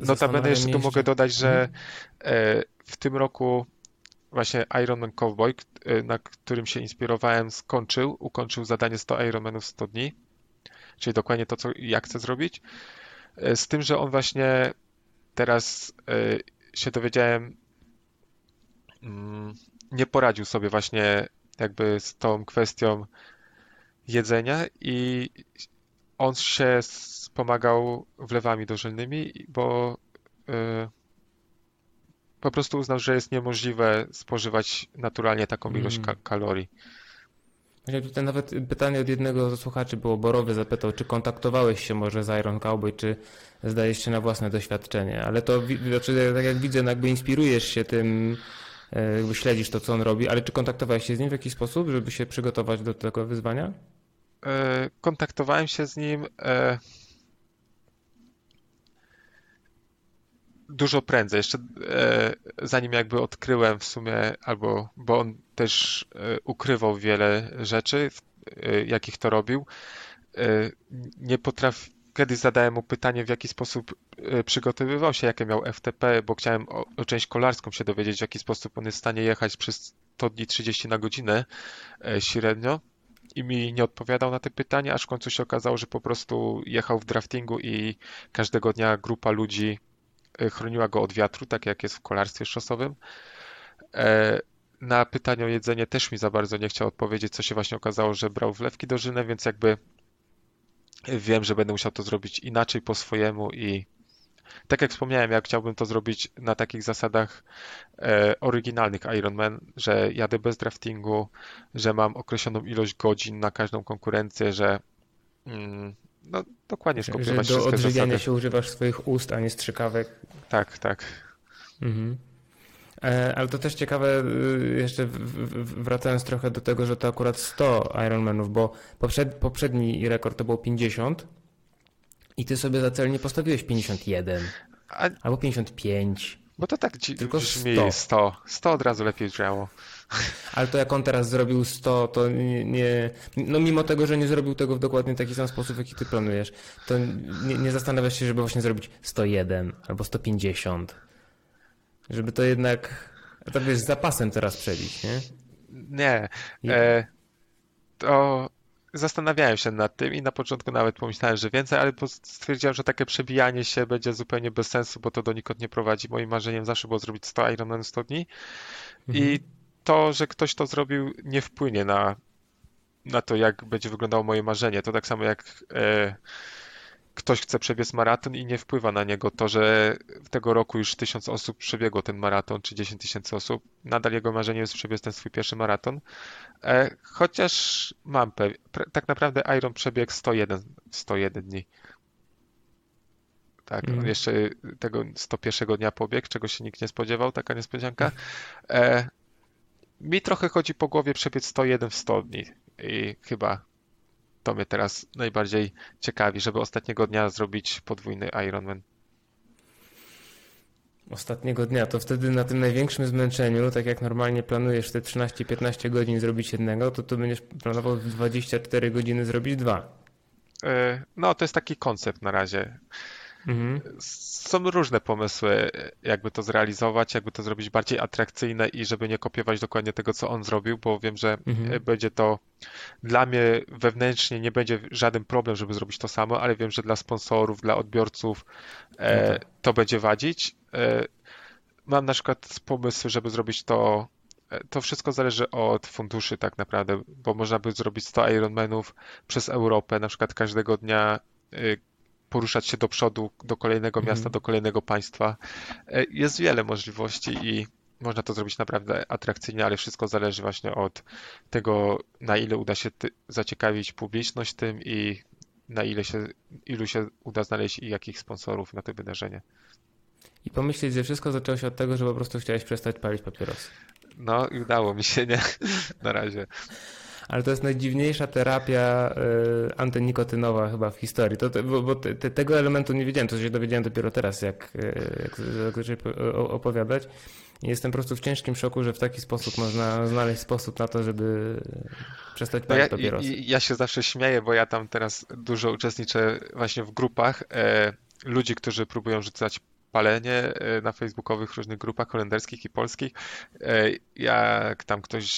Notabene jeszcze tu mogę dodać, że mhm. E, w tym roku właśnie Ironman Cowboy, y, na którym się inspirowałem, skończył, ukończył zadanie 100 Ironmanów 100 dni, czyli dokładnie to, co ja chcę zrobić. Y, z tym, że on właśnie teraz y, się dowiedziałem, mm, nie poradził sobie właśnie jakby z tą kwestią jedzenia i on się wspomagał wlewami dożylnymi, bo po prostu uznał, że jest niemożliwe spożywać naturalnie taką ilość ka kalorii. Tutaj nawet pytanie od jednego ze słuchaczy było, Borowy zapytał, czy kontaktowałeś się może z Iron Cowboy, czy zdajesz się na własne doświadczenie, ale to znaczy, tak jak widzę, no jakby inspirujesz się tym, e, jakby śledzisz to, co on robi, ale czy kontaktowałeś się z nim w jakiś sposób, żeby się przygotować do tego wyzwania? E, kontaktowałem się z nim. Dużo prędzej, jeszcze e, zanim jakby odkryłem w sumie, albo bo on też e, ukrywał wiele rzeczy, e, jakich to robił. Nie potrafi, kiedyś zadałem mu pytanie, w jaki sposób przygotowywał się, jakie miał FTP, bo chciałem o, o część kolarską się dowiedzieć, w jaki sposób on jest w stanie jechać przez 100 dni 30 na godzinę średnio i mi nie odpowiadał na te pytania, aż w końcu się okazało, że po prostu jechał w draftingu i każdego dnia grupa ludzi E, chroniła go od wiatru, tak jak jest w kolarstwie szosowym. E, na pytanie o jedzenie też mi za bardzo nie chciał odpowiedzieć, co się właśnie okazało, że brał wlewki dożylne, więc jakby wiem, że będę musiał to zrobić inaczej po swojemu i tak jak wspomniałem, ja chciałbym to zrobić na takich zasadach e, oryginalnych Ironman, że jadę bez draftingu, że mam określoną ilość godzin na każdą konkurencję, że mm, no, dokładnie skopiować Że do odżywiania się używasz swoich ust, a nie strzykawek. Tak, tak. Mhm. E, ale to też ciekawe, y, jeszcze wracając trochę do tego, że to akurat 100 Ironmanów, bo poprzed, poprzedni rekord to było 50 i ty sobie za cel nie postawiłeś 51 A... albo 55. Bo to tak tylko 100. 100. 100 od razu lepiej brzmiało. Ale to jak on teraz zrobił 100, to nie, nie, no mimo tego, że nie zrobił tego w dokładnie taki sam sposób, jaki ty planujesz, to nie, nie zastanawiasz się, żeby właśnie zrobić 101 albo 150. Żeby to jednak, to wiesz, z zapasem teraz przebić, nie? Nie. E, to zastanawiałem się nad tym i na początku nawet pomyślałem, że więcej, ale stwierdziłem, że takie przebijanie się będzie zupełnie bez sensu, bo to donikąd nie prowadzi. Moim marzeniem zawsze było zrobić 100 Ironman 100 dni. Mhm. I to, że ktoś to zrobił, nie wpłynie na, na to, jak będzie wyglądało moje marzenie. To tak samo jak e, ktoś chce przebiec maraton i nie wpływa na niego to, że tego roku już tysiąc osób przebiegło ten maraton, czy 10 tysięcy osób. Nadal jego marzeniem jest przebiec ten swój pierwszy maraton. E, chociaż mam pewien, tak naprawdę Iron przebiegł 101, 101 dni. Tak, mm. jeszcze tego 101 dnia pobiegł, czego się nikt nie spodziewał, taka niespodzianka. E, mi trochę chodzi po głowie przebiec 101 w 100 dni i chyba to mnie teraz najbardziej ciekawi, żeby ostatniego dnia zrobić podwójny Ironman. Ostatniego dnia, to wtedy na tym największym zmęczeniu, tak jak normalnie planujesz te 13-15 godzin zrobić jednego, to tu będziesz planował w 24 godziny zrobić dwa. E, no, to jest taki koncept na razie. Mhm. Są różne pomysły, jakby to zrealizować, jakby to zrobić bardziej atrakcyjne i żeby nie kopiować dokładnie tego, co on zrobił, bo wiem, że mhm. będzie to dla mnie wewnętrznie nie będzie żaden problem, żeby zrobić to samo, ale wiem, że dla sponsorów, dla odbiorców e, no tak. to będzie wadzić. E, mam na przykład pomysły, żeby zrobić to to wszystko zależy od funduszy tak naprawdę, bo można by zrobić 100 Ironmanów przez Europę, na przykład każdego dnia y, poruszać się do przodu, do kolejnego mhm. miasta, do kolejnego państwa. Y, jest wiele możliwości i można to zrobić naprawdę atrakcyjnie, ale wszystko zależy właśnie od tego, na ile uda się zaciekawić publiczność tym i na ile się, ilu się uda znaleźć i jakich sponsorów na to wydarzenie. I pomyśleć, że wszystko zaczęło się od tego, że po prostu chciałeś przestać palić papierosy. No i udało mi się, nie? Na razie. Ale to jest najdziwniejsza terapia y, antynikotynowa chyba w historii. To, bo, bo te, tego elementu nie wiedziałem, to się dowiedziałem dopiero teraz, jak, y, jak, jak opowiadać. I jestem po prostu w ciężkim szoku, że w taki sposób można znaleźć sposób na to, żeby przestać palić no ja, papierosy. Ja, ja się zawsze śmieję, bo ja tam teraz dużo uczestniczę właśnie w grupach e, ludzi, którzy próbują rzucać palenie e, na facebookowych różnych grupach holenderskich i polskich. E, jak tam ktoś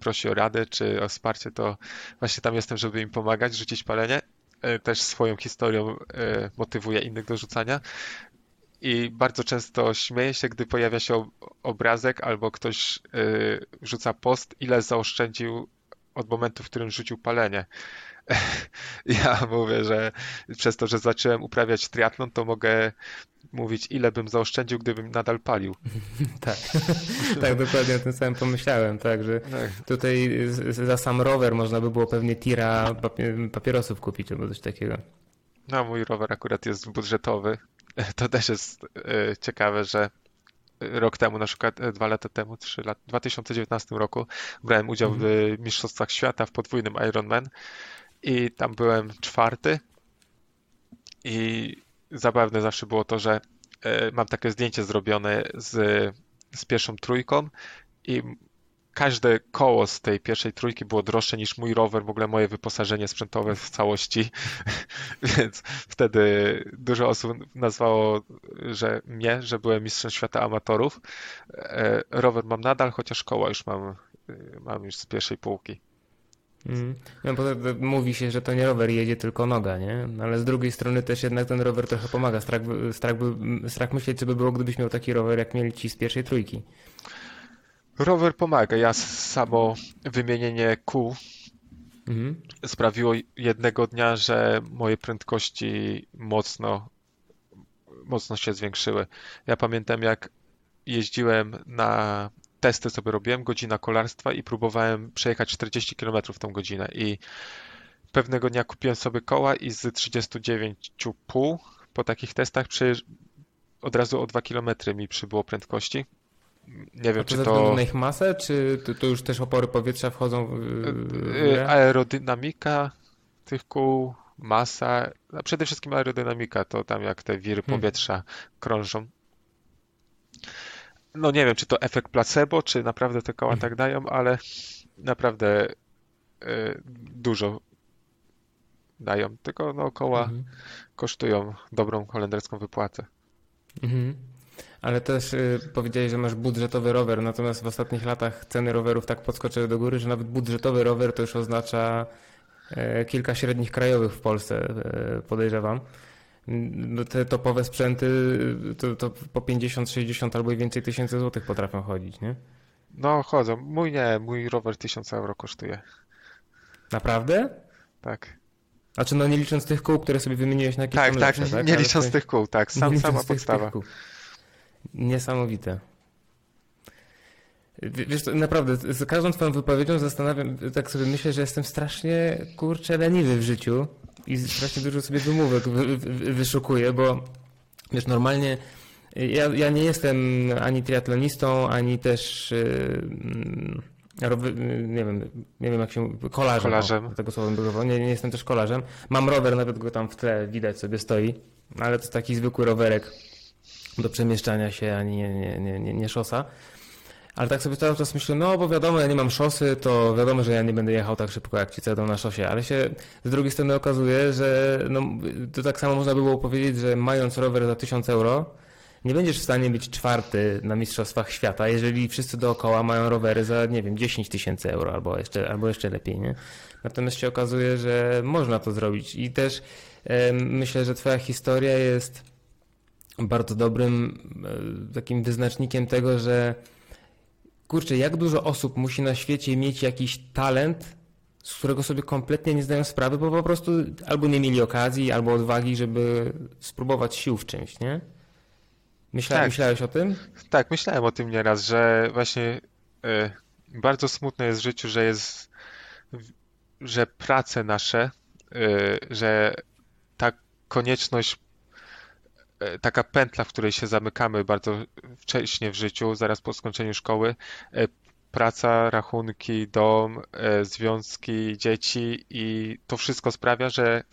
prosi o radę czy o wsparcie, to właśnie tam jestem, żeby im pomagać, rzucić palenie. E, też swoją historią motywuję innych do rzucania. I bardzo często śmieję się, gdy pojawia się obrazek albo ktoś rzuca post, ile zaoszczędził od momentu, w którym rzucił palenie. Ja mówię, że przez to, że zacząłem uprawiać triatlon, to mogę mówić, ile bym zaoszczędził, gdybym nadal palił. tak, tak, dokładnie o tym samym pomyślałem, tak, że tak. tutaj za sam rower można by było pewnie tira papierosów kupić albo coś takiego. No, mój rower akurat jest budżetowy. To też jest e, ciekawe, że rok temu, na przykład e, dwa lata temu, trzy lat, w 2019 roku brałem udział w mhm. Mistrzostwach Świata w podwójnym Ironman i tam byłem czwarty i zabawne zawsze było to, że e, mam takie zdjęcie zrobione z, z pierwszą trójką i każde koło z tej pierwszej trójki było droższe niż mój rower, w ogóle moje wyposażenie sprzętowe w całości, więc wtedy dużo osób nazwało że mnie, że byłem mistrzem świata amatorów. E, rower mam nadal, chociaż koła już mam, e, mam już z pierwszej półki. Mm. No, mówi się, że to nie rower jedzie, tylko noga, nie? Ale z drugiej strony też jednak ten rower trochę pomaga. Strach, strach, by, strach myśleć, co by było, gdybyś miał taki rower, jak mieli ci z pierwszej trójki. Rower pomaga. Ja samo wymienienie kół mhm. sprawiło jednego dnia, że moje prędkości mocno, mocno się zwiększyły. Ja pamiętam, jak jeździłem na testy sobie robiłem, godzina kolarstwa i próbowałem przejechać 40 km w tą godzinę i pewnego dnia kupiłem sobie koła i z 39,5 po takich testach od razu o 2 km mi przybyło prędkości. Nie wiem, czy to... względu na ich masę, czy to, to już też opory powietrza wchodzą w... Y, aerodynamika tych kół, masa, a przede wszystkim aerodynamika, to tam jak te wiry hmm. powietrza hmm. krążą no nie wiem, czy to efekt placebo, czy naprawdę te koła tak dają, ale naprawdę y, dużo dają. Tylko no, koła mhm. kosztują dobrą holenderską wypłatę. Mhm. Ale też y, powiedziałeś, że masz budżetowy rower, natomiast w ostatnich latach ceny rowerów tak podskoczyły do góry, że nawet budżetowy rower to już oznacza y, kilka średnich krajowych w Polsce, y, podejrzewam. No te topowe sprzęty to, to po 50, 60 albo i więcej tysięcy złotych potrafią chodzić, nie? No chodzą. Mój nie, mój rower 1000 euro kosztuje. Naprawdę? Tak. Znaczy no nie licząc tych kół, które sobie wymieniłeś na kilka Tak, tak, lepsze, tak, nie Ale licząc tych kół, tak, Sam, sama podstawa. Niesamowite. Wiesz, naprawdę, z każdą twoją wypowiedzią zastanawiam, tak sobie myślę, że jestem strasznie, kurczę, leniwy w życiu i strasznie dużo sobie wymówek wy, wy, wyszukuję, bo wiesz, normalnie ja, ja nie jestem ani triatlonistą, ani też yy, nie wiem, nie wiem jak się, kolarzem, kolarzem. O, tego słowa bym nie, nie jestem też kolarzem. Mam rower, nawet go tam w tle widać sobie stoi, ale to jest taki zwykły rowerek do przemieszczania się, ani nie, nie, nie, nie, nie szosa. Ale tak sobie cały czas myślę, no bo wiadomo, ja nie mam szosy, to wiadomo, że ja nie będę jechał tak szybko jak ci jadą na szosie, ale się z drugiej strony okazuje, że no, to tak samo można by było powiedzieć, że mając rower za 1000 euro, nie będziesz w stanie być czwarty na Mistrzostwach Świata, jeżeli wszyscy dookoła mają rowery za, nie wiem, 10 tysięcy euro albo jeszcze, albo jeszcze lepiej, nie? Natomiast się okazuje, że można to zrobić i też e, myślę, że twoja historia jest bardzo dobrym e, takim wyznacznikiem tego, że kurczę, jak dużo osób musi na świecie mieć jakiś talent, z którego sobie kompletnie nie zdają sprawy, bo po prostu albo nie mieli okazji, albo odwagi, żeby spróbować sił w czymś, nie? Myśla, tak. Myślałeś o tym? Tak, myślałem o tym nieraz, że właśnie y, bardzo smutne jest w życiu, że jest, że prace nasze, y, że ta konieczność taka pętla, w której się zamykamy bardzo wcześnie w życiu, zaraz po skończeniu szkoły. E, praca, rachunki, dom, e, związki, dzieci i to wszystko sprawia, że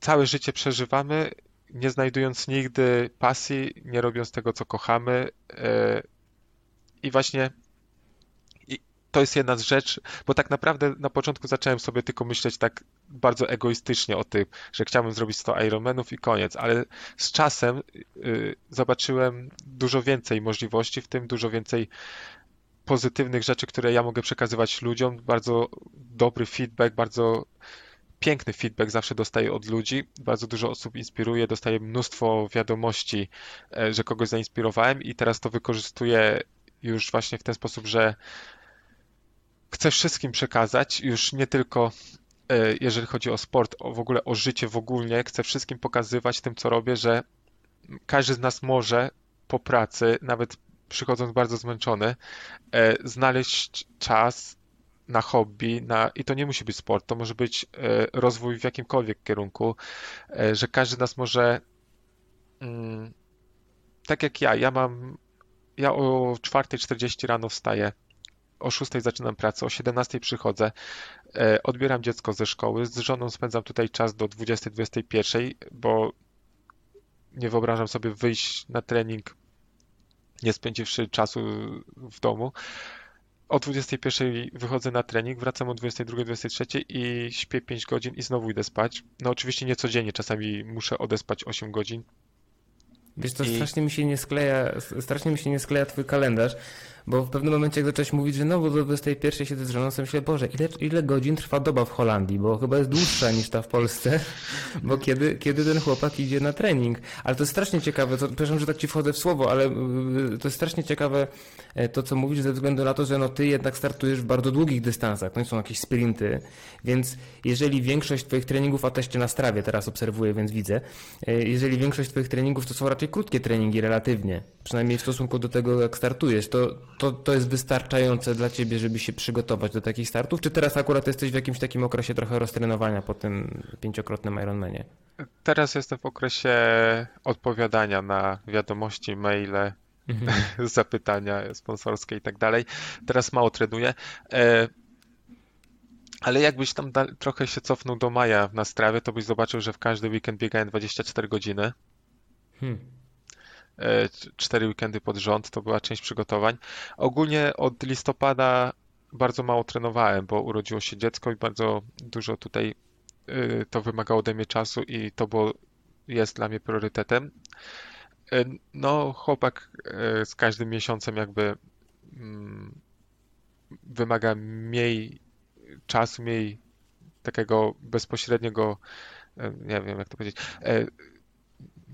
całe życie przeżywamy, nie znajdując nigdy pasji, nie robiąc tego, co kochamy. I właśnie to jest jedna z rzeczy, bo tak naprawdę na początku zacząłem sobie tylko myśleć tak bardzo egoistycznie o tym, że chciałbym zrobić 100 Ironmanów i koniec, ale z czasem y, zobaczyłem dużo więcej możliwości, w tym dużo więcej pozytywnych rzeczy, które ja mogę przekazywać ludziom, bardzo dobry feedback, bardzo piękny feedback zawsze dostaję od ludzi, bardzo dużo osób inspiruje, dostaję mnóstwo wiadomości, e, że kogoś zainspirowałem i teraz to wykorzystuję już właśnie w ten sposób, że chcę wszystkim przekazać, już nie tylko e, jeżeli chodzi o sport, o w ogóle o życie w ogóle, chcę wszystkim pokazywać tym, co robię, że każdy z nas może po pracy, nawet przychodząc bardzo zmęczony, e, znaleźć czas na hobby, na, i to nie musi być sport, to może być e, rozwój w jakimkolwiek kierunku, że każdy z nas może, mm, tak jak ja, ja mam, ja o 4.40 rano wstaję, o 6 zaczynam pracę, o 17 przychodzę, e, odbieram dziecko ze szkoły, z żoną spędzam tutaj czas do 20-21, bo nie wyobrażam sobie wyjść na trening nie spędziwszy czasu w domu. O 21 wychodzę na trening, wracam o 22-23 i śpię 5 godzin i znowu idę spać. No oczywiście nie codziennie, czasami muszę odespać 8 godzin. Wiesz, to I... strasznie mi się nie skleja, strasznie mi się nie skleja twój kalendarz, bo w pewnym momencie, jak zacząłeś mówić, że no, bo do 21 siedzę z żoną, myślę, Boże, ile, ile godzin trwa doba w Holandii, bo chyba jest dłuższa niż ta w Polsce, bo kiedy, kiedy ten chłopak idzie na trening. Ale to jest strasznie ciekawe, to, przepraszam, że tak ci wchodzę w słowo, ale y, to jest strasznie ciekawe e, to, co mówisz, ze względu na to, że no, ty jednak startujesz w bardzo długich dystansach, to nie są jakieś sprinty, więc jeżeli większość twoich treningów, a też cię na strawie teraz obserwuję, więc widzę, e, jeżeli większość twoich treningów to są raczej krótkie treningi relatywnie, przynajmniej w stosunku do tego, jak startujesz, to to, to jest wystarczające dla ciebie, żeby się przygotować do takich startów? Czy teraz akurat jesteś w jakimś takim okresie trochę roztrenowania po tym pięciokrotnym Ironmanie? Teraz jestem w okresie odpowiadania na wiadomości, maile, mhm. zapytania sponsorskie i tak dalej. Teraz mało trenuję. E, ale jakbyś tam trochę się cofnął do maja na strawie, to byś zobaczył, że w każdy weekend biegałem 24 godziny. Hmm. Cztery weekendy pod rząd, to była część przygotowań. Ogólnie od listopada bardzo mało trenowałem, bo urodziło się dziecko i bardzo dużo tutaj e, to wymagało ode mnie czasu i to było, jest dla mnie priorytetem. E, no, chłopak z każdym miesiącem jakby mm, wymaga mniej czasu, mniej takiego bezpośredniego, nie wiem jak to powiedzieć,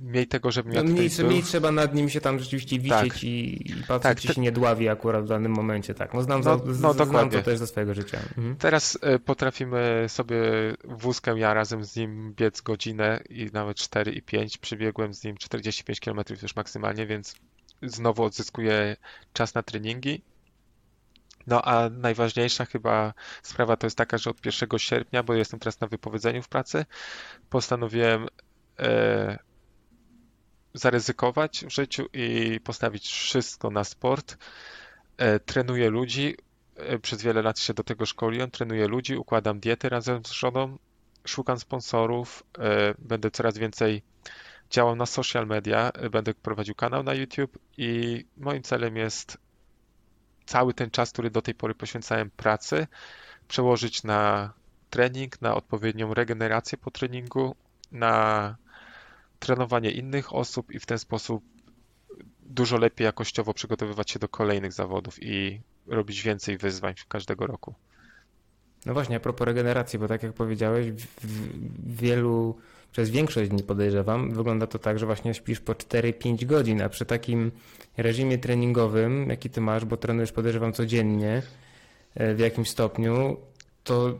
mniej tego, żeby miał no, mniej, mniej trzeba nad nim się tam rzeczywiście wisieć tak. i, i patrzeć, tak, czy te... się nie dławi akurat w danym momencie. Tak, no znam, no, za, no, znam to też ze swojego życia. Mhm. Teraz y, potrafimy sobie wózkę, ja razem z nim biec godzinę i nawet 4 i 5. Przybiegłem z nim 45 km już maksymalnie, więc znowu odzyskuję czas na treningi. No a najważniejsza chyba sprawa to jest taka, że od 1 sierpnia, bo jestem teraz na wypowiedzeniu w pracy, postanowiłem e, zaryzykować w życiu i postawić wszystko na sport. E, trenuję ludzi, e, przez wiele lat się do tego szkoliłem, trenuję ludzi, układam diety razem z żoną, szukam sponsorów, e, będę coraz więcej działał na social media, będę prowadził kanał na YouTube i moim celem jest cały ten czas, który do tej pory poświęcałem pracy, przełożyć na trening, na odpowiednią regenerację po treningu, na trenowanie innych osób i w ten sposób dużo lepiej jakościowo przygotowywać się do kolejnych zawodów i robić więcej wyzwań każdego roku. No właśnie, a propos regeneracji, bo tak jak powiedziałeś, wielu, przez większość dni podejrzewam, wygląda to tak, że właśnie śpisz po 4-5 godzin, a przy takim reżimie treningowym, jaki ty masz, bo trenujesz podejrzewam codziennie e, w jakimś stopniu, to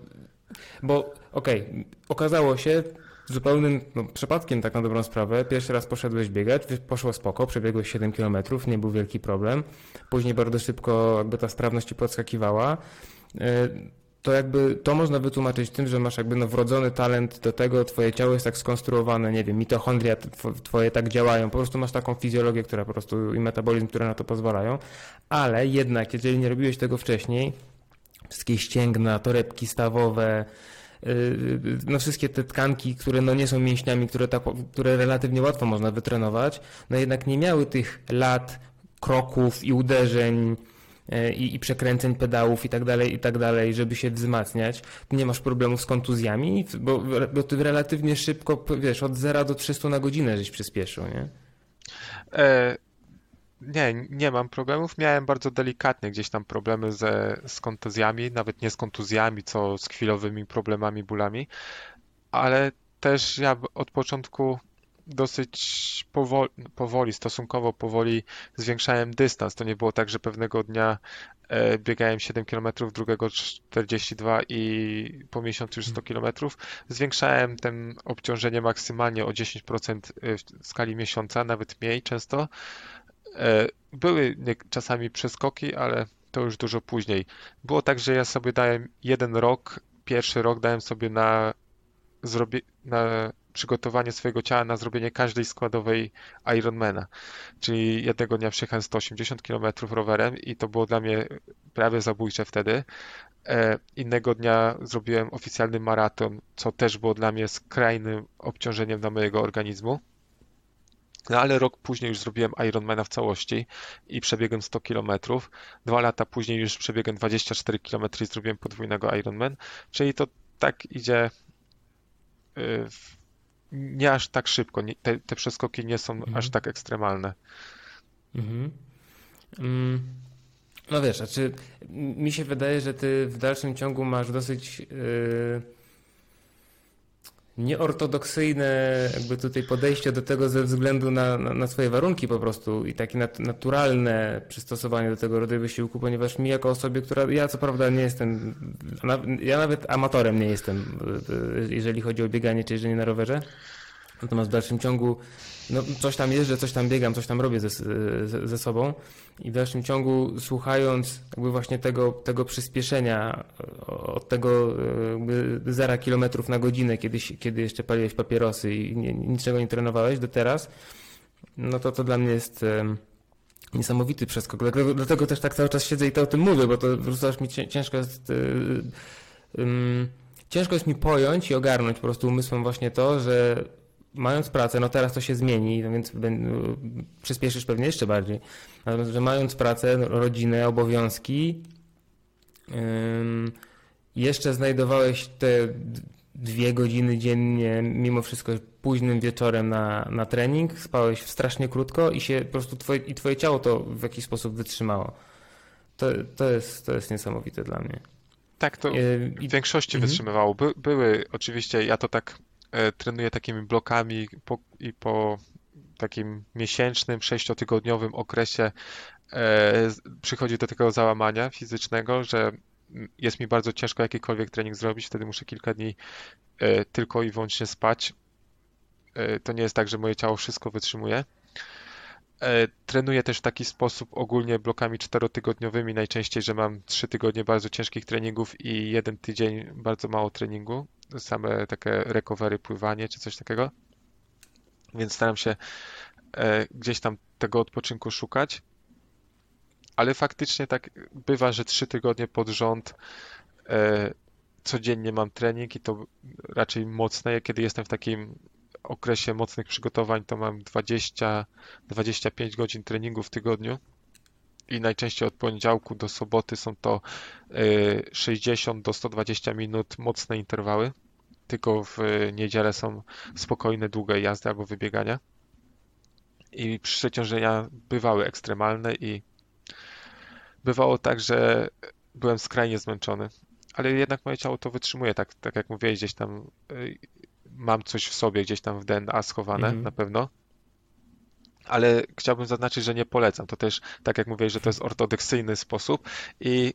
bo okej, okay, okazało się zupełnym no, przypadkiem tak na dobrą sprawę. Pierwszy raz poszedłeś biegać, poszło spoko, przebiegłeś 7 km, nie był wielki problem. Później bardzo szybko jakby ta sprawność ci podskakiwała. E, to jakby to można wytłumaczyć tym, że masz jakby no wrodzony talent do tego, twoje ciało jest tak skonstruowane, nie wiem, mitochondria twoje tak działają, po prostu masz taką fizjologię, która po prostu i metabolizm, które na to pozwalają, ale jednak jeżeli nie robiłeś tego wcześniej, wszystkie ścięgna, torebki stawowe, no wszystkie te tkanki, które no nie są mięśniami, które, tak, które relatywnie łatwo można wytrenować, no jednak nie miały tych lat, kroków i uderzeń y, i, i przekręceń pedałów i tak dalej, i tak dalej, żeby się wzmacniać. Nie masz problemów z kontuzjami, bo, bo ty relatywnie szybko, wiesz, od 0 do 300 na godzinę żeś przyspieszył, nie? E, nie, nie mam problemów. Miałem bardzo delikatnie gdzieś tam problemy ze, z kontuzjami, nawet nie z kontuzjami, co z chwilowymi problemami, bólami, ale też ja od początku dosyć powoli, powoli, stosunkowo powoli zwiększałem dystans. To nie było tak, że pewnego dnia e, biegałem 7 km, drugiego 42 i po miesiącu już 100 km. Zwiększałem ten obciążenie maksymalnie o 10% w skali miesiąca, nawet mniej często. E, były czasami przeskoki, ale to już dużo później. Było tak, że ja sobie dałem jeden rok, pierwszy rok dałem sobie na, zrobie, na przygotowanie swojego ciała na zrobienie każdej składowej Ironmana. Czyli jednego dnia przejechałem 180 km rowerem i to było dla mnie prawie zabójcze wtedy. E, innego dnia zrobiłem oficjalny maraton, co też było dla mnie skrajnym obciążeniem dla mojego organizmu. No ale rok później już zrobiłem Ironmana w całości i przebiegłem 100 km. Dwa lata później już przebiegłem 24 km i zrobiłem podwójnego Ironman. Czyli to tak idzie y, nie aż tak szybko. Te, te przeskoki nie są mhm. aż tak ekstremalne. Mhm. Mm. No wiesz, znaczy mi się wydaje, że ty w dalszym ciągu masz dosyć yy nieortodoksyjne jakby tutaj podejście do tego ze względu na, na, na, swoje warunki po prostu i takie nat naturalne przystosowanie do tego rodzaju wysiłku, ponieważ mi jako osobie, która, ja co prawda nie jestem, ja nawet amatorem nie jestem, jeżeli chodzi o bieganie czy jeżdżenie na rowerze, natomiast w dalszym ciągu no, coś tam jeżdżę, coś tam biegam, coś tam robię ze, ze, ze, sobą i w dalszym ciągu słuchając jakby właśnie tego, tego przyspieszenia od tego zera kilometrów na godzinę, kiedy, kiedy jeszcze paliłeś papierosy i nie, niczego nie trenowałeś do teraz, no to to dla mnie jest niesamowity przeskok. Dlatego, dlatego też tak cały czas siedzę i to o tym mówię, bo to po prostu aż mi ciężko jest um, ciężko jest mi pojąć i ogarnąć po prostu umysłem właśnie to, że mając pracę, no teraz to się zmieni, no więc przyspieszysz pewnie jeszcze bardziej. Natomiast, że mając pracę, rodzinę, obowiązki, jeszcze znajdowałeś te dwie godziny dziennie, mimo wszystko późnym wieczorem na, na trening, spałeś strasznie krótko i się po prostu twoje, i twoje ciało to w jakiś sposób wytrzymało. To, to, jest, to jest niesamowite dla mnie. Tak, to w większości mhm. wytrzymywało. By, były oczywiście, ja to tak trenuję takimi blokami po, i po takim miesięcznym, sześciotygodniowym okresie e, przychodzi do takiego załamania fizycznego, że jest mi bardzo ciężko jakikolwiek trening zrobić, wtedy muszę kilka dni e, tylko i wyłącznie spać. To nie jest tak, że moje ciało wszystko wytrzymuje. Trenuję też w taki sposób ogólnie blokami czterotygodniowymi, najczęściej, że mam trzy tygodnie bardzo ciężkich treningów i jeden tydzień bardzo mało treningu same takie recovery, pływanie czy coś takiego. Więc staram się e, gdzieś tam tego odpoczynku szukać. ale faktycznie tak bywa, że trzy tygodnie pod rząd e, codziennie mam trening i to raczej mocne. Kiedy jestem w takim okresie mocnych przygotowań, to mam 20-25 godzin treningu w tygodniu i najczęściej od poniedziałku do soboty są to 60 e, do 120 minut mocne interwały. Tylko w niedzielę są spokojne, długie jazdy albo wybiegania. I przeciążenia bywały ekstremalne i bywało tak, że byłem skrajnie zmęczony. Ale jednak moje ciało to wytrzymuje, tak, tak jak mówię, gdzieś tam y, mam coś w sobie, gdzieś tam w DNA schowane mm. na pewno ale chciałbym zaznaczyć, że nie polecam. To też, tak jak mówię, że to jest ortodoksyjny sposób i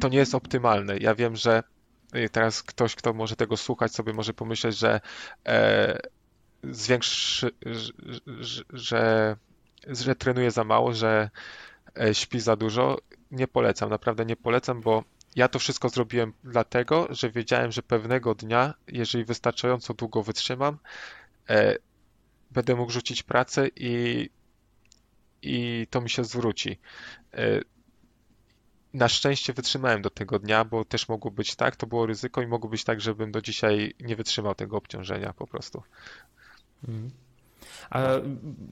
to nie jest optymalne. Ja wiem, że y, teraz ktoś, kto może tego słuchać, sobie może pomyśleć, że e, zwiększy, że, że, że trenuje za mało, że e, śpi za dużo. Nie polecam, naprawdę nie polecam, bo ja to wszystko zrobiłem dlatego, że wiedziałem, że pewnego dnia, jeżeli wystarczająco długo wytrzymam, e, będę mógł rzucić pracę i, i to mi się zwróci. E, na szczęście wytrzymałem do tego dnia, bo też mogło być tak, to było ryzyko i mogło być tak, żebym do dzisiaj nie wytrzymał tego obciążenia po prostu. Mhm. A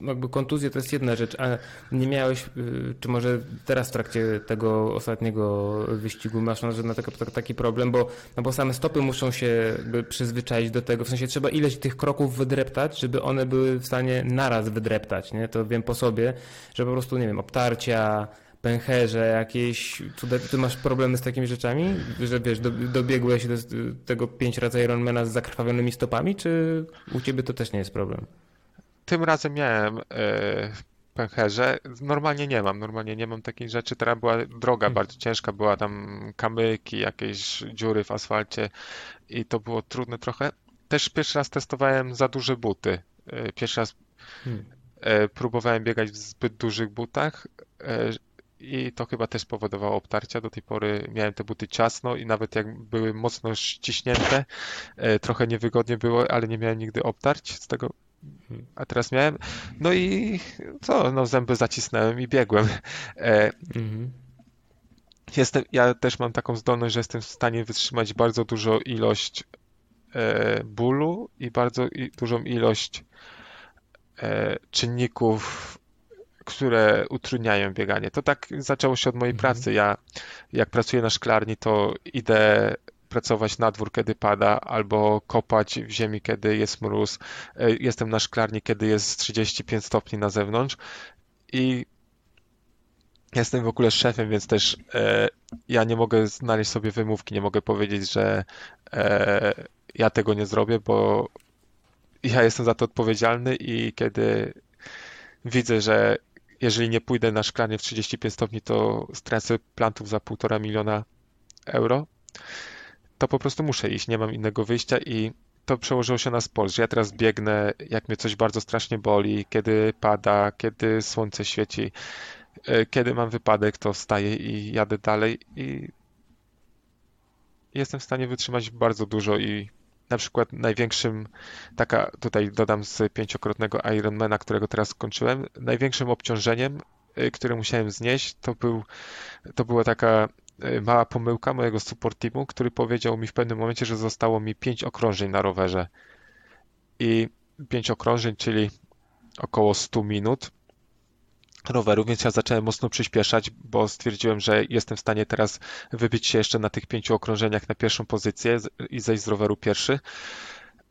jakby kontuzje to jest jedna rzecz, a nie miałeś, y, czy może teraz w trakcie tego ostatniego wyścigu masz na taki, taki problem, bo, no bo same stopy muszą się przyzwyczaić do tego, w sensie trzeba ileś tych kroków wydreptać, żeby one były w stanie naraz wydreptać, nie? To wiem po sobie, że po prostu, nie wiem, obtarcia, pęcherze, jakieś. Tutaj ty masz problemy z takimi rzeczami? Że wiesz, dobiegłeś do tego pięć razy Ironmana z zakrwawionymi stopami, czy u ciebie to też nie jest problem? Tym razem miałem e, pęcherze. Normalnie nie mam, normalnie nie mam takiej rzeczy. Teraz była droga hmm. bardzo ciężka, była tam kamyki, jakieś dziury w asfalcie i to było trudne trochę. Też pierwszy raz testowałem za duże buty. E, pierwszy raz hmm. E, próbowałem biegać w zbyt dużych butach i to chyba też powodowało obtarcia. Do tej pory miałem te buty ciasno i nawet jak były mocno ściśnięte, trochę niewygodnie było, ale nie miałem nigdy obtarć z tego a teraz miałem. No i co? No zęby zacisnąłem i biegłem. E, mhm. Jestem, ja też mam taką zdolność, że jestem w stanie wytrzymać bardzo dużą ilość e, bólu i bardzo i, dużą ilość e, czynników, które utrudniają bieganie. To tak zaczęło się od mojej mhm. pracy. Ja jak pracuję na szklarni, to idę pracować na dwór, kiedy pada, albo kopać w ziemi, kiedy jest mróz. E, jestem na szklarni, kiedy jest 35 stopni na zewnątrz i jestem w ogóle szefem, więc też e, ja nie mogę znaleźć sobie wymówki, nie mogę powiedzieć, że e, ja tego nie zrobię, bo ja jestem za to odpowiedzialny i kiedy widzę, że jeżeli nie pójdę na szklanie w 35 stopni, to stracę plantów za półtora miliona euro to po prostu muszę iść, nie mam innego wyjścia i to przełożyło się na sport, że ja teraz biegnę, jak mnie coś bardzo strasznie boli, kiedy pada, kiedy słońce świeci, e, kiedy mam wypadek, to wstaję i jadę dalej i jestem w stanie wytrzymać bardzo dużo i na przykład największym, taka tutaj dodam z pięciokrotnego Ironmana, którego teraz skończyłem, największym obciążeniem, e, które musiałem znieść, to, był, to była taka mała pomyłka mojego support teamu, który powiedział mi w pewnym momencie, że zostało mi 5 okrążeń na rowerze. I 5 okrążeń, czyli około 100 minut roweru, więc ja zacząłem mocno przyspieszać, bo stwierdziłem, że jestem w stanie teraz wybić się jeszcze na tych pięciu okrążeniach na pierwszą pozycję i zejść z roweru pierwszy.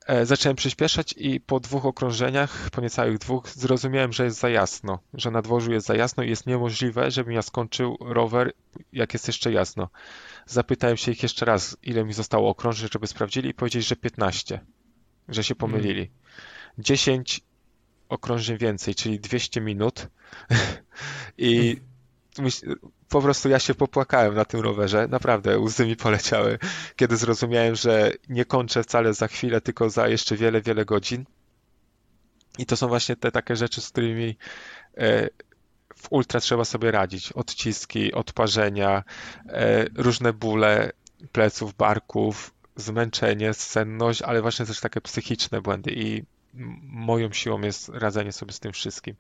E, zacząłem przyspieszać i po dwóch okrążeniach, po niecałych dwóch, zrozumiałem, że jest za jasno, że na dworzu jest za jasno i jest niemożliwe, żebym ja skończył rower, jak jest jeszcze jasno. Zapytałem się ich jeszcze raz, ile mi zostało okrążeń, żeby sprawdzili i powiedzieli, że 15, że się pomylili. 10 okrążeń więcej, czyli 200 minut i po prostu ja się popłakałem na tym rowerze, naprawdę łzy mi poleciały, kiedy zrozumiałem, że nie kończę wcale za chwilę, tylko za jeszcze wiele, wiele godzin. I to są właśnie te takie rzeczy, z którymi e, w ultra trzeba sobie radzić. Odciski, odparzenia, e, różne bóle pleców, barków, zmęczenie, senność, ale właśnie też takie psychiczne błędy i moją siłą jest radzenie sobie z tym wszystkim.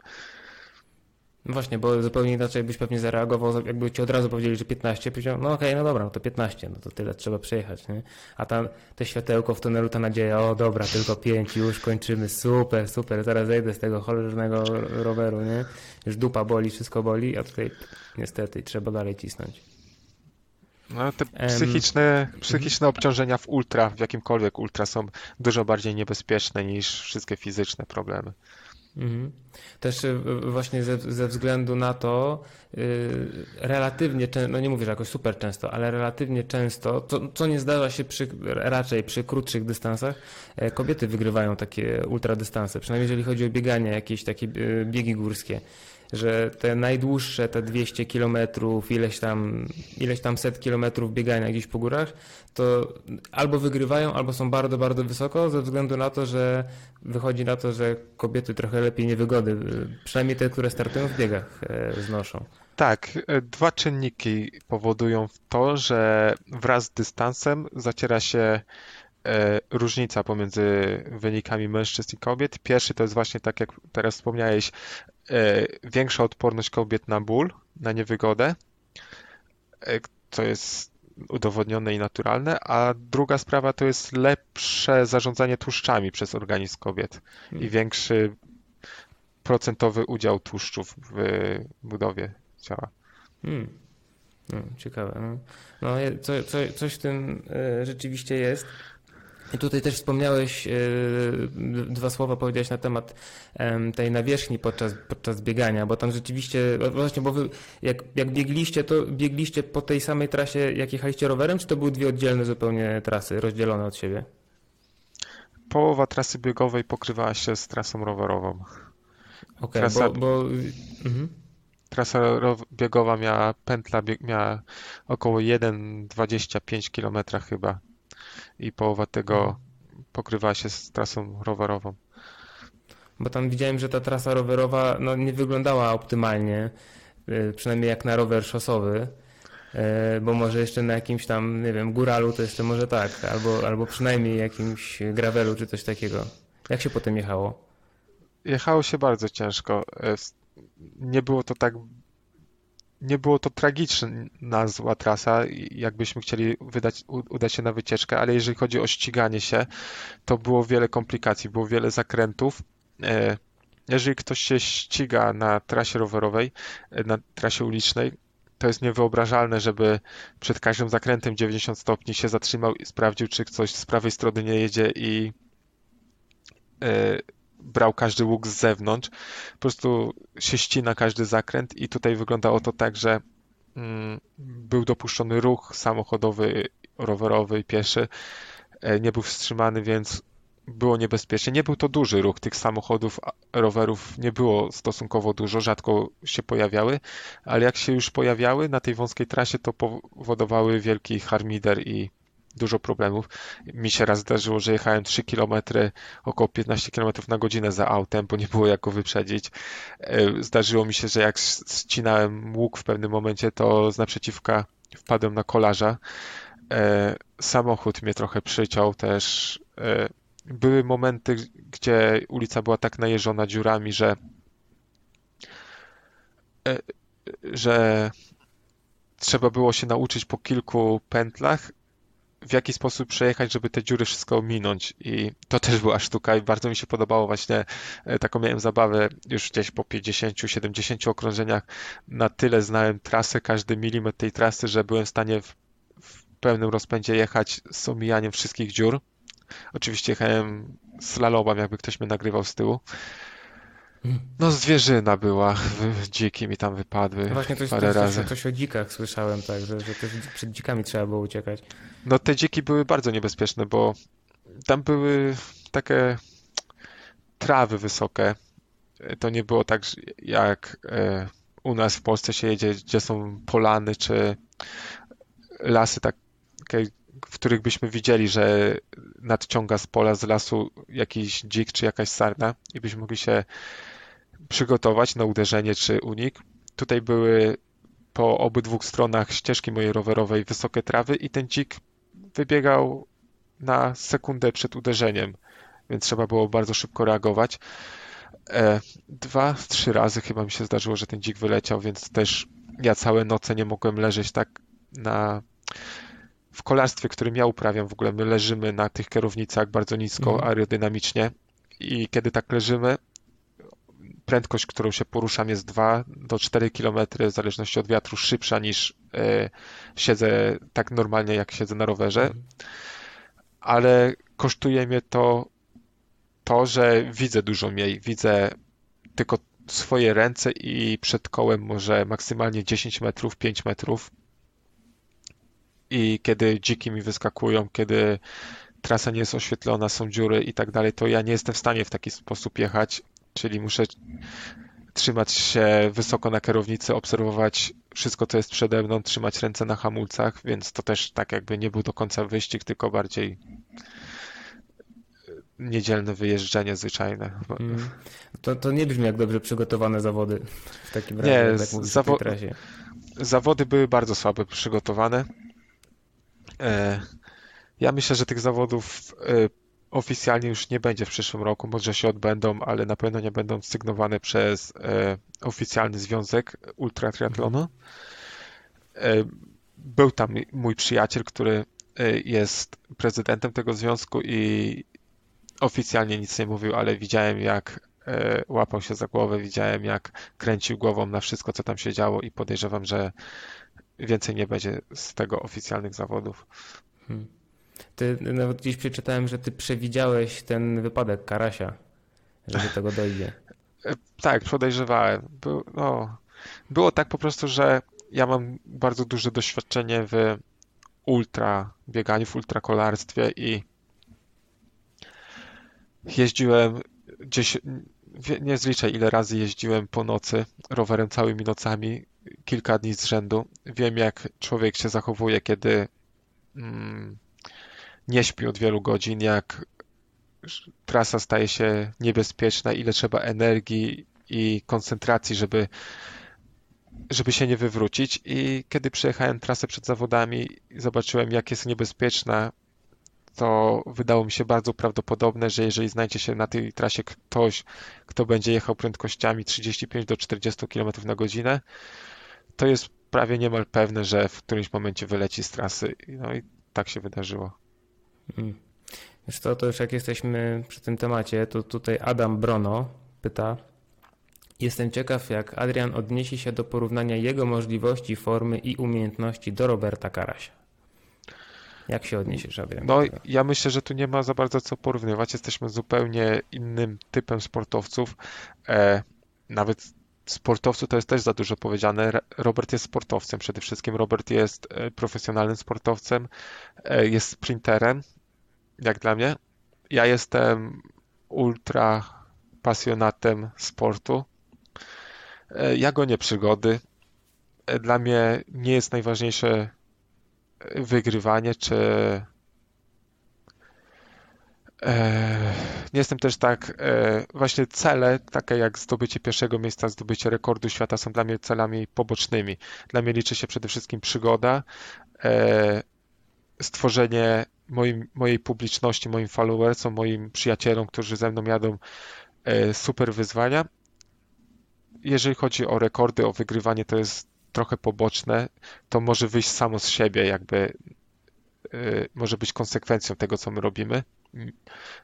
No właśnie, bo zupełnie inaczej byś pewnie zareagował, jakby ci od razu powiedzieli, że 15, powiedział, no okej, okay, no dobra, no to 15, no to tyle trzeba przejechać, nie? A tam te światełko w tunelu, ta nadzieja, o dobra, tylko 5, już kończymy, super, super, zaraz zejdę z tego cholernego roweru, nie? Już dupa boli, wszystko boli, a tutaj niestety trzeba dalej cisnąć. No, te psychiczne, psychiczne obciążenia w ultra, w jakimkolwiek ultra są dużo bardziej niebezpieczne niż wszystkie fizyczne problemy. Mhm. Też y, właśnie ze, ze, względu na to yy, relatywnie, no nie mówię, że jakoś super często, ale relatywnie często, to, co nie zdarza się przy, raczej przy krótszych dystansach, e, kobiety wygrywają takie ultradystanse, przynajmniej jeżeli chodzi o bieganie, jakieś takie y, biegi górskie że te najdłuższe, te 200 kilometrów, ileś tam, ileś tam set kilometrów biegania gdzieś po górach, to albo wygrywają, albo są bardzo, bardzo wysoko, ze względu na to, że wychodzi na to, że kobiety trochę lepiej niewygody, przynajmniej te, które startują w biegach, e, znoszą. Tak, e, dwa czynniki powodują to, że wraz z dystansem zaciera się różnica pomiędzy wynikami mężczyzn i kobiet. Pierwszy to jest właśnie tak, jak teraz wspomniałeś, większa odporność kobiet na ból, na niewygodę, co jest udowodnione i naturalne, a druga sprawa to jest lepsze zarządzanie tłuszczami przez organizm kobiet i hmm. większy procentowy udział tłuszczów w budowie ciała. Hmm. No, ciekawe. No, no co, co, coś w tym rzeczywiście jest. I tutaj też wspomniałeś, e, dwa słowa powiedziałeś na temat tej nawierzchni podczas, podczas biegania, bo tam rzeczywiście, właśnie, bo wy jak, jak biegliście, to biegliście po tej samej trasie, jak jechaliście rowerem, czy to były dwie oddzielne zupełnie trasy, rozdzielone od siebie? Połowa trasy biegowej pokrywała się z trasą rowerową. Okej, okay, Trasa... bo... bo... Mhm. Trasa biegowa miała, pętla bieg... miała około 1,25 km chyba i połowa tego mhm. pokrywa się z trasą rowerową. Bo tam widziałem, że ta trasa rowerowa no, nie wyglądała optymalnie, y, przynajmniej jak na rower szosowy, y, bo może jeszcze na jakimś tam, nie wiem, góralu to jeszcze może tak, albo, albo przynajmniej jakimś gravelu czy coś takiego. Jak się potem jechało? Jechało się bardzo ciężko. E, nie było to tak nie było to tragiczna zła trasa, jakbyśmy chcieli wydać, udać się na wycieczkę, ale jeżeli chodzi o ściganie się, to było wiele komplikacji, było wiele zakrętów. E, jeżeli ktoś się ściga na trasie rowerowej, e, na trasie ulicznej, to jest niewyobrażalne, żeby przed każdym zakrętem 90 stopni się zatrzymał i sprawdził, czy ktoś z prawej strony nie jedzie i e, brał każdy łuk z zewnątrz. Po prostu się ścina każdy zakręt i tutaj wyglądało to tak, że mm, był dopuszczony ruch samochodowy, rowerowy i pieszy. E, nie był wstrzymany, więc było niebezpiecznie. Nie był to duży ruch tych samochodów, rowerów nie było stosunkowo dużo, rzadko się pojawiały, ale jak się już pojawiały na tej wąskiej trasie, to powodowały wielki harmider i dużo problemów. Mi się raz zdarzyło, że jechałem 3 km, około 15 km na godzinę za autem, bo nie było jak go wyprzedzić. E, zdarzyło mi się, że jak ścinałem łuk w pewnym momencie, to z naprzeciwka wpadłem na kolarza. E, samochód mnie trochę przyciął też. E, były momenty, gdzie ulica była tak najeżona dziurami, że że trzeba było się nauczyć po kilku pętlach w jaki sposób przejechać, żeby te dziury wszystko ominąć i to też była sztuka i bardzo mi się podobało właśnie, e, taką miałem zabawę już gdzieś po 50-70 okrążeniach, na tyle znałem trasę, każdy milimetr tej trasy, że byłem w stanie w, w pełnym rozpędzie jechać z omijaniem wszystkich dziur. Oczywiście jechałem slalomem, jakby ktoś mnie nagrywał z tyłu. No zwierzyna była, dziki mi tam wypadły no Właśnie coś, parę coś, razy. Coś o dzikach słyszałem, tak, że, że też przed dzikami trzeba było uciekać. No te dziki były bardzo niebezpieczne, bo tam były takie trawy wysokie. To nie było tak jak e, u nas w Polsce się jedzie, gdzie są polany czy lasy takie, w których byśmy widzieli, że nadciąga z pola, z lasu jakiś dzik czy jakaś sarna i byśmy mogli się przygotować na uderzenie czy unik. Tutaj były po obydwu stronach ścieżki mojej rowerowej wysokie trawy i ten dzik wybiegał na sekundę przed uderzeniem, więc trzeba było bardzo szybko reagować. E, dwa, trzy razy chyba mi się zdarzyło, że ten dzik wyleciał, więc też ja całe noce nie mogłem leżeć tak na w kolarstwie, którym ja uprawiam, w ogóle my leżymy na tych kierownicach bardzo nisko Mhm. aerodynamicznie i kiedy tak leżymy, prędkość, którą się poruszam jest 2 do 4 km w zależności od wiatru szybsza niż e, siedzę tak normalnie jak siedzę na rowerze, Mhm. ale kosztuje mnie to to, że widzę dużo mniej, widzę tylko swoje ręce i przed kołem może maksymalnie 10 metrów, 5 metrów. I kiedy dziki mi wyskakują, kiedy trasa nie jest oświetlona, są dziury i tak dalej, to ja nie jestem w stanie w taki sposób jechać, czyli muszę trzymać się wysoko na kierownicy, obserwować wszystko, co jest przede mną, trzymać ręce na hamulcach, więc to też tak jakby nie był do końca wyścig, tylko bardziej niedzielne wyjeżdżenie zwyczajne. Mm. To, to nie brzmi jak dobrze przygotowane zawody w takim razie, Nie, tak zawo-. Zawody były bardzo słabo przygotowane. E, Ja myślę, że tych zawodów e, oficjalnie już nie będzie w przyszłym roku. Może się odbędą, ale na pewno nie będą sygnowane przez e, oficjalny związek ultratriatlonu. E, Był tam mój przyjaciel, który e, jest prezydentem tego związku i oficjalnie nic nie mówił, ale widziałem jak e, łapał się za głowę, widziałem jak kręcił głową na wszystko, co tam się działo i podejrzewam, że więcej nie będzie z tego oficjalnych zawodów. Hmm. Ty nawet gdzieś przeczytałem, że ty przewidziałeś ten wypadek Karasia, że do tego dojdzie. Tak, podejrzewałem. No, było tak po prostu, że ja mam bardzo duże doświadczenie w ultra bieganiu, w ultrakolarstwie i jeździłem gdzieś, nie zliczę ile razy jeździłem po nocy rowerem całymi nocami, kilka dni z rzędu. Wiem jak człowiek się zachowuje, kiedy mm, nie śpi od wielu godzin, jak trasa staje się niebezpieczna, ile trzeba energii i koncentracji, żeby, żeby się nie wywrócić. I kiedy przejechałem trasę przed zawodami i zobaczyłem, jak jest niebezpieczna, to wydało mi się bardzo prawdopodobne, że jeżeli znajdzie się na tej trasie ktoś, kto będzie jechał prędkościami 35 do 40 km na godzinę, to jest prawie niemal pewne, że w którymś momencie wyleci z trasy. No i tak się wydarzyło. Mm. Wiesz co, to już jak jesteśmy przy tym temacie, to tutaj Adam Brono pyta. Jestem ciekaw, jak Adrian odniesie się do porównania jego możliwości, formy i umiejętności do Roberta Karasia. Jak się odniesiesz, Adrian? No, ja myślę, że tu nie ma za bardzo co porównywać. Jesteśmy zupełnie innym typem sportowców. E, nawet sportowcu to jest też za dużo powiedziane. Robert jest sportowcem przede wszystkim. Robert jest e, profesjonalnym sportowcem, e, jest sprinterem, jak dla mnie. Ja jestem ultra pasjonatem sportu. E, ja gonię przygody. E, Dla mnie nie jest najważniejsze e, wygrywanie czy Nie jestem też tak, właśnie cele, takie jak zdobycie pierwszego miejsca, zdobycie rekordu świata są dla mnie celami pobocznymi. Dla mnie liczy się przede wszystkim przygoda, stworzenie moim, mojej publiczności, moim followersom, moim przyjacielom, którzy ze mną jadą, e, super wyzwania. Jeżeli chodzi o rekordy, o wygrywanie, to jest trochę poboczne. To może wyjść samo z siebie, jakby e, może być konsekwencją tego, co my robimy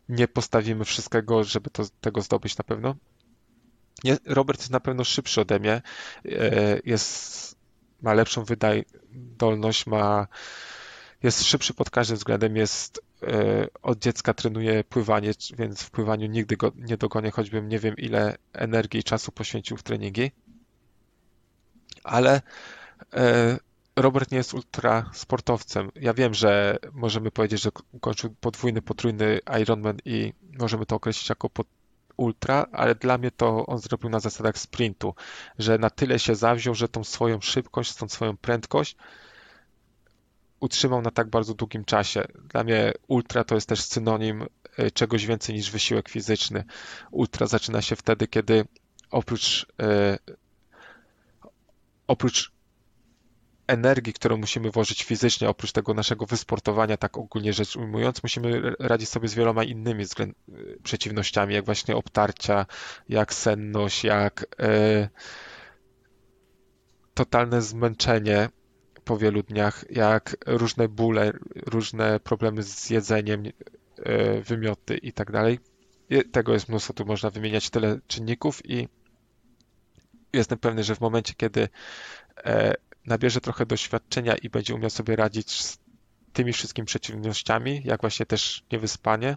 nie postawimy wszystkiego, żeby to, tego zdobyć na pewno. Robert jest na pewno szybszy ode mnie, e, jest, ma lepszą wydajność, ma, jest szybszy pod każdym względem, jest e, od dziecka trenuje pływanie, więc w pływaniu nigdy go nie dogonię, choćbym nie wiem ile energii i czasu poświęcił w treningi. Ale e, Robert nie jest ultra sportowcem. Ja wiem, że możemy powiedzieć, że ukończył podwójny, potrójny Ironman i możemy to określić jako pod ultra, ale dla mnie to on zrobił na zasadach sprintu, że na tyle się zawziął, że tą swoją szybkość, tą swoją prędkość utrzymał na tak bardzo długim czasie. Dla mnie ultra to jest też synonim e, czegoś więcej niż wysiłek fizyczny. Ultra zaczyna się wtedy, kiedy oprócz e, oprócz energii, którą musimy włożyć fizycznie, oprócz tego naszego wysportowania, tak ogólnie rzecz ujmując, musimy radzić sobie z wieloma innymi przeciwnościami, jak właśnie obtarcia, jak senność, jak totalne zmęczenie po wielu dniach, jak różne bóle, różne problemy z jedzeniem, e, wymioty i tak dalej. Tego jest mnóstwo, tu można wymieniać tyle czynników i jestem pewny, że w momencie, kiedy e, nabierze trochę doświadczenia i będzie umiał sobie radzić z tymi wszystkimi przeciwnościami, jak właśnie też niewyspanie,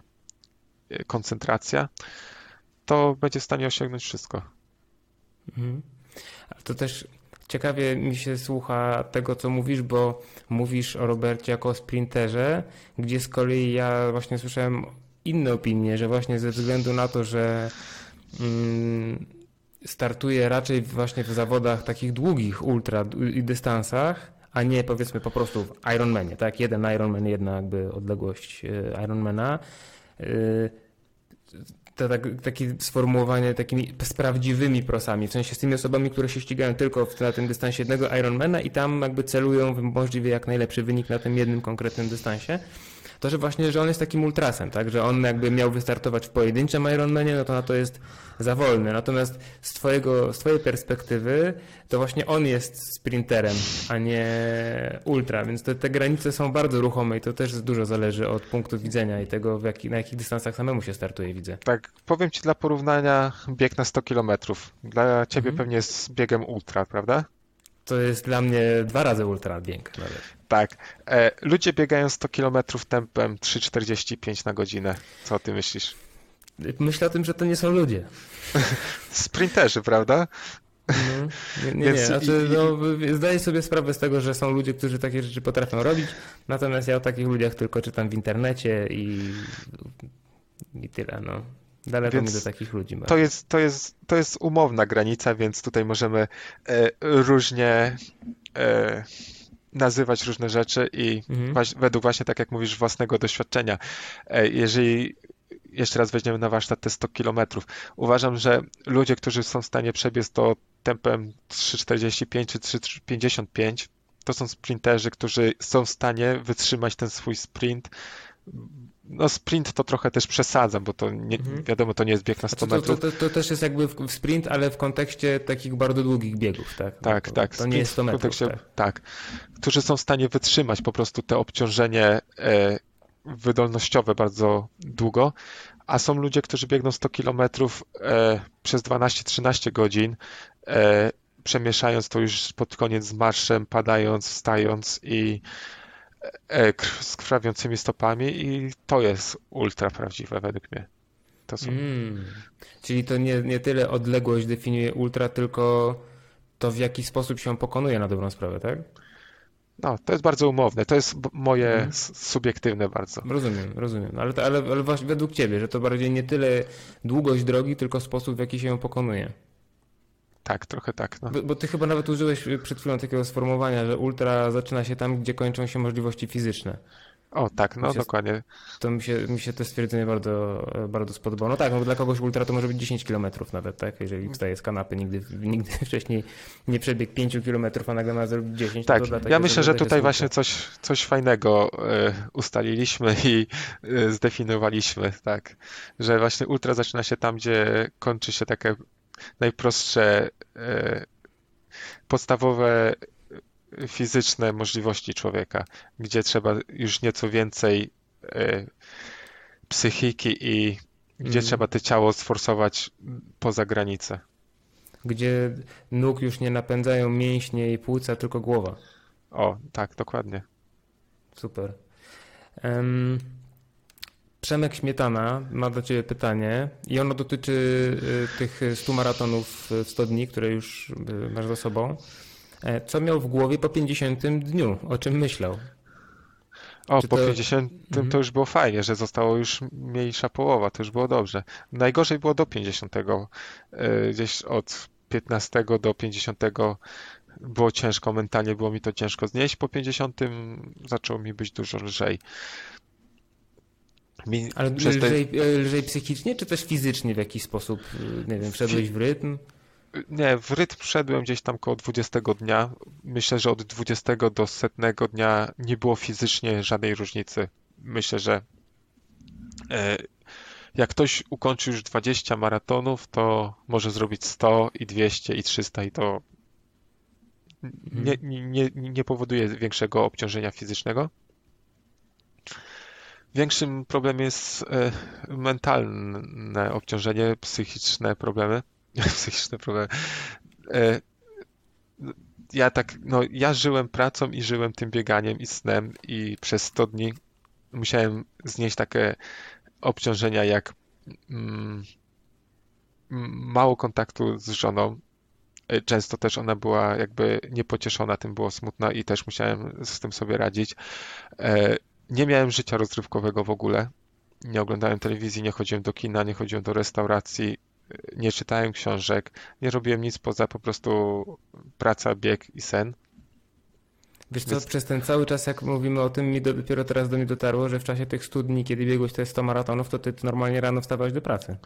e, koncentracja, to będzie w stanie osiągnąć wszystko. Mhm. To też ciekawie mi się słucha tego, co mówisz, bo mówisz o Robercie jako o sprinterze, gdzie z kolei ja właśnie słyszałem inne opinie, że właśnie ze względu na to, że mm, startuje raczej właśnie w zawodach takich długich ultra i dystansach, a nie powiedzmy po prostu w Ironmanie, tak? Jeden Ironman, jedna jakby odległość e, Ironmana. E, to tak, takie sformułowanie takimi z prawdziwymi prosami, w sensie z tymi osobami, które się ścigają tylko na tym dystansie jednego Ironmana i tam jakby celują w możliwie jak najlepszy wynik na tym jednym konkretnym dystansie to, że właśnie, że on jest takim ultrasem, tak, że on jakby miał wystartować w pojedynczym Ironmanie, no to na to jest za wolny. Natomiast z, twojego, z twojej perspektywy to właśnie on jest sprinterem, a nie ultra, więc te, te granice są bardzo ruchome i to też dużo zależy od punktu widzenia i tego, jaki, na jakich dystansach samemu się startuje, widzę. Tak, powiem Ci dla porównania bieg na 100 km. Dla Ciebie mhm. pewnie jest biegiem ultra, prawda? To jest dla mnie dwa razy ultra bieg. Nawet. Tak. E, ludzie biegają 100 km tempem 3,45 na godzinę. Co ty myślisz? Myślę o tym, że to nie są ludzie. Sprinterzy, prawda? No, nie, nie, nie. Znaczy, no, zdaję sobie sprawę z tego, że są ludzie, którzy takie rzeczy potrafią robić, natomiast ja o takich ludziach tylko czytam w internecie i, i tyle. No. Daleko więc mi do takich ludzi. To jest, to, jest, to jest umowna granica, więc tutaj możemy e, różnie e, nazywać różne rzeczy i mhm. według właśnie, tak jak mówisz, własnego doświadczenia. E, jeżeli jeszcze raz weźmiemy na warsztat te 100 kilometrów, uważam, że ludzie, którzy są w stanie przebiec to tempem 3,45 czy 3,55, to są sprinterzy, którzy są w stanie wytrzymać ten swój sprint no sprint to trochę też przesadzam, bo to nie, mhm. wiadomo, to nie jest bieg na 100 znaczy, metrów. To, to, to, też jest jakby w sprint, ale w kontekście takich bardzo długich biegów, tak? Tak, to, tak. To nie jest 100 metrów, tak. tak. Którzy są w stanie wytrzymać po prostu te obciążenie e, wydolnościowe bardzo długo, a są ludzie, którzy biegną 100 kilometrów e, przez 12-13 godzin, e, przemieszając to już pod koniec z marszem, padając, wstając i z krwawiącymi stopami i to jest ultra prawdziwe według mnie. To są... Mm. Czyli to nie, nie tyle odległość definiuje ultra, tylko to w jaki sposób się pokonuje na dobrą sprawę, tak? No, to jest bardzo umowne, to jest moje mm. subiektywne bardzo. Rozumiem, rozumiem, ale, ale, ale według ciebie, że to bardziej nie tyle długość drogi, tylko sposób w jaki się ją pokonuje. Tak, trochę tak. No. Bo, bo, ty chyba nawet użyłeś przed chwilą takiego sformułowania, że ultra zaczyna się tam, gdzie kończą się możliwości fizyczne. O, tak, no się, dokładnie. To mi się, mi się to stwierdzenie bardzo, bardzo spodobało. No tak, no dla kogoś ultra to może być 10 km nawet, tak? Jeżeli wstaje z kanapy, nigdy, nigdy wcześniej nie przebiegł 5 km, a nagle ma zrobić 10. Tak, ja myślę, że tutaj właśnie coś, coś fajnego y, ustaliliśmy i y, zdefiniowaliśmy, tak? Że właśnie ultra zaczyna się tam, gdzie kończy się takie najprostsze e, podstawowe fizyczne możliwości człowieka, gdzie trzeba już nieco więcej e, psychiki i gdzie mm. trzeba to ciało sforsować poza granicę. Gdzie nóg już nie napędzają mięśnie i płuca, tylko głowa. O, tak, dokładnie. Super. Um, Przemek Śmietana ma do Ciebie pytanie i ono dotyczy y, tych 100 maratonów w 100 dni, które już y, masz za sobą. E, co miał w głowie po 50 dniu? O czym myślał? O, Czy po to... 50 mhm. to już było fajnie, że zostało już mniejsza połowa, to już było dobrze. Najgorzej było do 50. E, gdzieś od 15 do 50 było ciężko, mentalnie było mi to ciężko znieść. Po 50 zaczęło mi być dużo lżej. Mi Ale lżej, lżej psychicznie, czy też fizycznie w jakiś sposób, nie wiem, wszedłeś w rytm? Nie, w rytm wszedłem gdzieś tam koło 20 dnia. Myślę, że od 20 do setnego dnia nie było fizycznie żadnej różnicy. Myślę, że e, jak ktoś ukończy już 20 maratonów, to może zrobić 100 i 200 i 300 i to nie, nie, nie powoduje większego obciążenia fizycznego. Większym problemem jest e, mentalne obciążenie, psychiczne problemy. Psychiczne problemy. E, ja tak, no ja żyłem pracą i żyłem tym bieganiem i snem i przez 100 dni musiałem znieść takie obciążenia jak mm, mało kontaktu z żoną. E, często też ona była jakby niepocieszona, tym było smutna i też musiałem z tym sobie radzić. Nie miałem życia rozrywkowego w ogóle. Nie oglądałem telewizji, nie chodziłem do kina, nie chodziłem do restauracji, nie czytałem książek, nie robiłem nic poza po prostu praca, bieg i sen. Wiesz co, przez ten cały czas, jak mówimy o tym, mi do, dopiero teraz do mnie dotarło, że w czasie tych studni, kiedy biegłeś te 100 maratonów, to ty normalnie rano wstawałeś do pracy.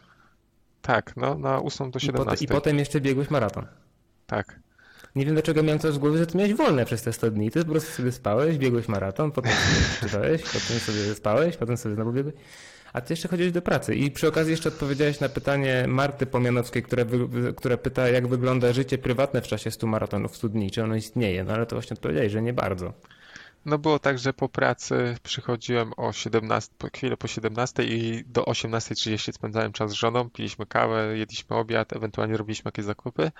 Tak, no na 8 do 17. I, I potem jeszcze biegłeś maraton. Tak. Nie wiem dlaczego miałem coś z głowy, że ty miałeś wolne przez te 100 dni. Ty po prostu sobie spałeś, biegłeś maraton, potem sobie czytałeś, potem sobie spałeś, potem sobie znowu biegłeś. A ty jeszcze chodziłeś do pracy. I przy okazji jeszcze odpowiedziałeś na pytanie Marty Pomianowskiej, która, która pyta, jak wygląda życie prywatne w czasie 100 maratonów, 100 dni, czy ono istnieje. No ale to właśnie odpowiedziałeś, że nie bardzo. No było tak, że po pracy przychodziłem o 17, chwilę po 17 i do 18.30 spędzałem czas z żoną, piliśmy kawę, jedliśmy obiad, ewentualnie robiliśmy jakieś zakupy.